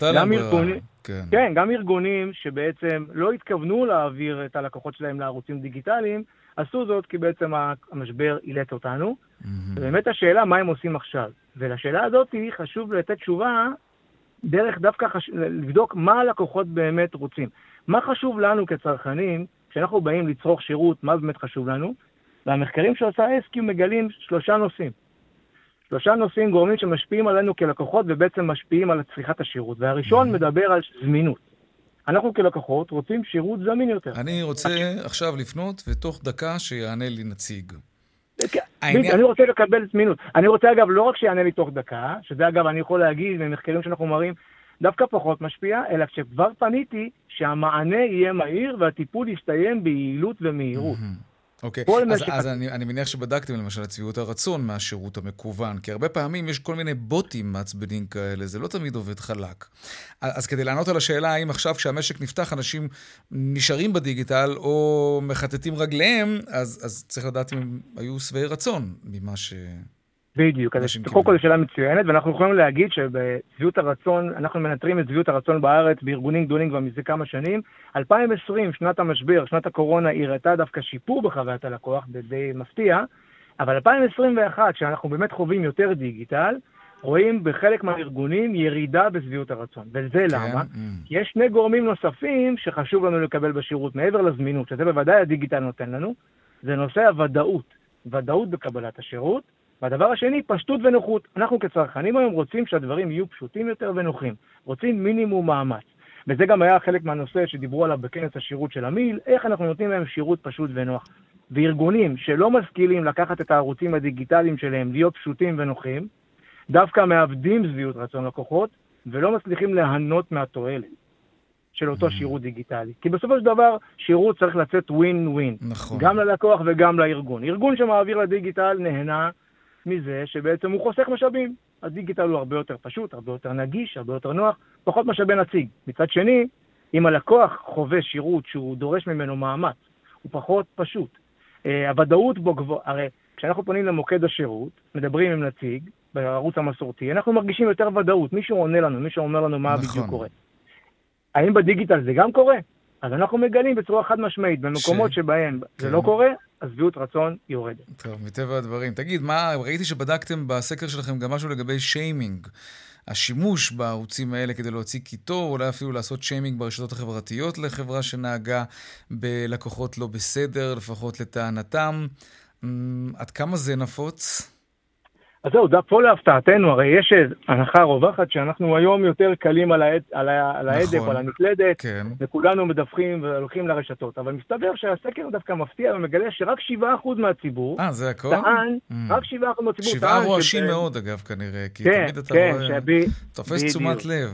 ברירה. כן. כן, גם ארגונים שבעצם לא התכוונו להעביר את הלקוחות שלהם לערוצים דיגיטליים, עשו זאת כי בעצם המשבר אילץ אותנו. Mm-hmm. ובאמת השאלה, מה הם עושים עכשיו? ולשאלה הזאת חשוב לתת תשובה דרך דווקא חש... לבדוק מה הלקוחות באמת רוצים. מה חשוב לנו כצרכנים, כשאנחנו באים לצרוך שירות, מה באמת חשוב לנו? והמחקרים שעושה אסקיו מגלים שלושה נושאים. שלושה נושאים גורמים שמשפיעים עלינו כלקוחות ובעצם משפיעים על צריכת השירות. והראשון מדבר על זמינות. אנחנו כלקוחות רוצים שירות זמין יותר. אני רוצה עכשיו לפנות, ותוך דקה שיענה לי נציג. כן, אני רוצה לקבל זמינות. אני רוצה אגב לא רק שיענה לי תוך דקה, שזה אגב אני יכול להגיד ממחקרים שאנחנו מראים, דווקא פחות משפיע, אלא כשכבר פניתי, שהמענה יהיה מהיר והטיפול יסתיים ביעילות ומהירות. אוקיי, אז, אז אני, אני מניח שבדקתם למשל את שביעות הרצון מהשירות המקוון, כי הרבה פעמים יש כל מיני בוטים מעצבנים כאלה, זה לא תמיד עובד חלק. אז כדי לענות על השאלה האם עכשיו כשהמשק נפתח אנשים נשארים בדיגיטל או מחטטים רגליהם, אז, אז צריך לדעת אם הם היו שבעי רצון ממה ש... בדיוק, אז קודם כל זו שאלה מצוינת, ואנחנו יכולים להגיד שבשביעות הרצון, אנחנו מנטרים את שביעות הרצון בארץ בארגונים גדולים כבר מזה כמה שנים. 2020, שנת המשבר, שנת הקורונה, הראתה דווקא שיפור בחוויית הלקוח, די מפתיע, אבל 2021, כשאנחנו באמת חווים יותר דיגיטל, רואים בחלק מהארגונים ירידה בשביעות הרצון. וזה כן. למה? Mm. כי יש שני גורמים נוספים שחשוב לנו לקבל בשירות, מעבר לזמינות, שזה בוודאי הדיגיטל נותן לנו, זה נושא הוודאות. ודאות בקבלת השירות, והדבר השני, פשטות ונוחות. אנחנו כצרכנים היום רוצים שהדברים יהיו פשוטים יותר ונוחים. רוצים מינימום מאמץ. וזה גם היה חלק מהנושא שדיברו עליו בכנס השירות של המיל, איך אנחנו נותנים להם שירות פשוט ונוח. וארגונים שלא משכילים לקחת את הערוצים הדיגיטליים שלהם, להיות פשוטים ונוחים, דווקא מאבדים שביעות רצון לקוחות, ולא מצליחים ליהנות מהתועלת של אותו mm. שירות דיגיטלי. כי בסופו של דבר, שירות צריך לצאת ווין ווין. נכון. גם ללקוח וגם לארגון. ארגון שמעביר לדיגיטל נהנה מזה שבעצם הוא חוסך משאבים. הדיגיטל הוא הרבה יותר פשוט, הרבה יותר נגיש, הרבה יותר נוח, פחות משאבי נציג. מצד שני, אם הלקוח חווה שירות שהוא דורש ממנו מאמץ, הוא פחות פשוט. Uh, הוודאות בו גבוה, הרי כשאנחנו פונים למוקד השירות, מדברים עם נציג בערוץ המסורתי, אנחנו מרגישים יותר ודאות, מישהו עונה לנו, מישהו אומר לנו מה נכון. בדיוק קורה. האם בדיגיטל זה גם קורה? אז אנחנו מגלים בצורה חד משמעית, במקומות ש... שבהם כן. זה לא קורה, השביעות רצון יורדת. טוב, מטבע הדברים. תגיד, מה, ראיתי שבדקתם בסקר שלכם גם משהו לגבי שיימינג. השימוש בערוצים האלה כדי להוציא קיטור, אולי אפילו לעשות שיימינג ברשתות החברתיות לחברה שנהגה בלקוחות לא בסדר, לפחות לטענתם. אמ, עד כמה זה נפוץ? אז זהו, פה להפתעתנו, הרי יש הנחה רווחת שאנחנו היום יותר קלים על, ההד, על, על ההדף, נכון, על המקלדת, כן. וכולנו מדווחים והולכים לרשתות. אבל מסתבר שהסקר דווקא מפתיע ומגלה שרק 7% מהציבור, אה, זה הכל? טען, mm. רק 7% מהציבור טען... 7 רועשים מאוד, אגב, כנראה, כי כן, תמיד אתה כן, רואה... שבי... תופס תשומת לב.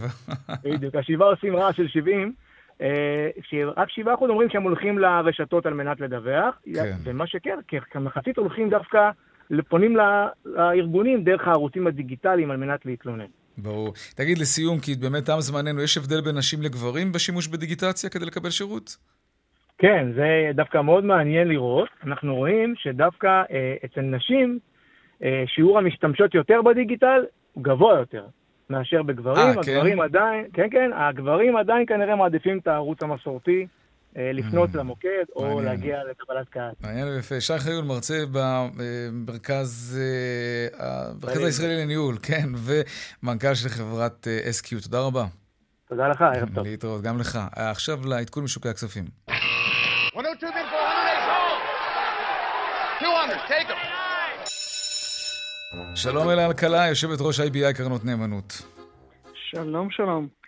בדיוק, השבעה עושים רעש של 70. אה, שרק 7% אומרים שהם הולכים לרשתות על מנת לדווח, כן. ומה שכן, כמחצית הולכים דווקא פונים לארגונים דרך הערוצים הדיגיטליים על מנת להתלונן. ברור. תגיד לסיום, כי באמת תם זמננו, יש הבדל בין נשים לגברים בשימוש בדיגיטציה כדי לקבל שירות? כן, זה דווקא מאוד מעניין לראות. אנחנו רואים שדווקא אה, אצל נשים, אה, שיעור המשתמשות יותר בדיגיטל הוא גבוה יותר מאשר בגברים. 아, אה, הגברים כן? עדיין, כן, כן, הגברים עדיין כנראה מעדיפים את הערוץ המסורתי. אה, לפנות mm. למוקד או להגיע לקבלת קהל. מעניין ויפה. שי חיול, מרצה במרכז אה, הישראלי לניהול, כן, ומנכ"ל של חברת SQ. אה, תודה רבה. תודה לך, ערב טוב. להתראות, גם לך. עכשיו לעדכון משוקי הכספים. שלום אלה אלקלה, יושבת ראש IBI קרנות נאמנות. שלום, שלום.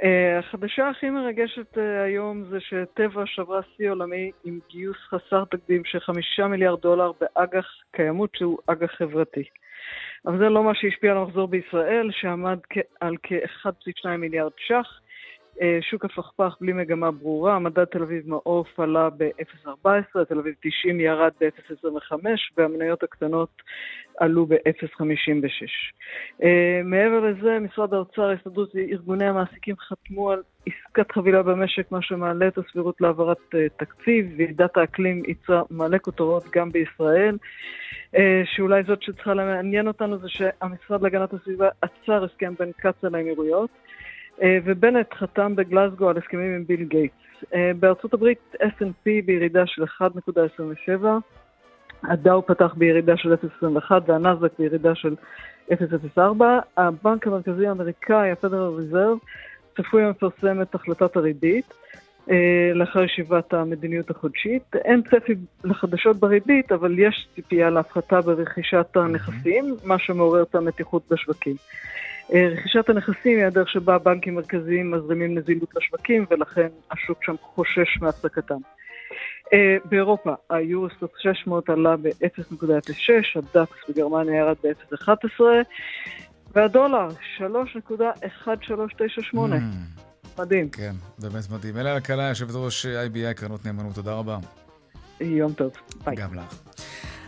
Uh, החדשה הכי מרגשת uh, היום זה שטבע שברה שיא עולמי עם גיוס חסר תקדים של חמישה מיליארד דולר באג"ח קיימות שהוא אג"ח חברתי. אבל זה לא מה שהשפיע על המחזור בישראל, שעמד על כ-1.2 מיליארד ש"ח. אה, שוק הפכפך בלי מגמה ברורה, מדד תל אביב מעוף עלה ב-0.14, תל אביב 90 ירד ב-0.25 והמניות הקטנות עלו ב-0.56. אה, מעבר לזה, משרד האוצר, ההסתדרות וארגוני המעסיקים חתמו על עסקת חבילה במשק, מה שמעלה את הסבירות להעברת אה, תקציב. ועידת האקלים ייצרה מלא כותרות גם בישראל. שאולי זאת שצריכה לעניין אותנו זה שהמשרד להגנת הסביבה עצר הסכם בין קצא"א לאמירויות. אה, ובנט חתם בגלסגו על הסכמים עם ביל גייטס. אה, בארצות הברית S&P בירידה של 1.27, הדאו פתח בירידה של 0.21 והנאזק בירידה של 0.04. הבנק המרכזי האמריקאי, הפדרל ריזרב, צפוי לפרסם את החלטת הריבית. אה, לאחר ישיבת המדיניות החודשית. אין צפי לחדשות בריבית, אבל יש ציפייה להפחתה ברכישת הנכסים, מה שמעורר את המתיחות בשווקים. אה, רכישת הנכסים היא הדרך שבה בנקים מרכזיים מזרימים נזילות לשווקים, ולכן השוק שם חושש מהפסקתם. אה, באירופה היורוסטוט 600 עלה ב-0.06, הדקס בגרמניה ירד ב-0.11, והדולר 3.1398. מדהים. כן, באמת מדהים. אלה הקלה, יושבת ראש IBI, קרנות נאמנות, תודה רבה. יום טוב, ביי. גם לך.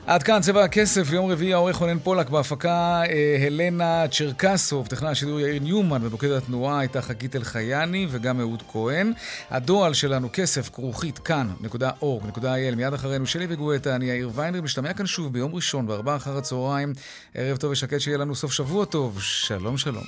עד כאן צבע הכסף, יום רביעי העורך רונן פולק, בהפקה אה, הלנה צ'רקסוב, טכנן השידור יאיר ניומן, במוקד התנועה הייתה חגית אלחייני וגם אהוד כהן. הדואל שלנו כסף כרוכית כאן.org.il, מיד אחרינו שלי וגואטה, אני יאיר ויינר, משתמע כאן שוב ביום ראשון בארבעה אחר הצהריים. ערב טוב ושקט שיהיה לנו סוף שבוע טוב, שלום שלום.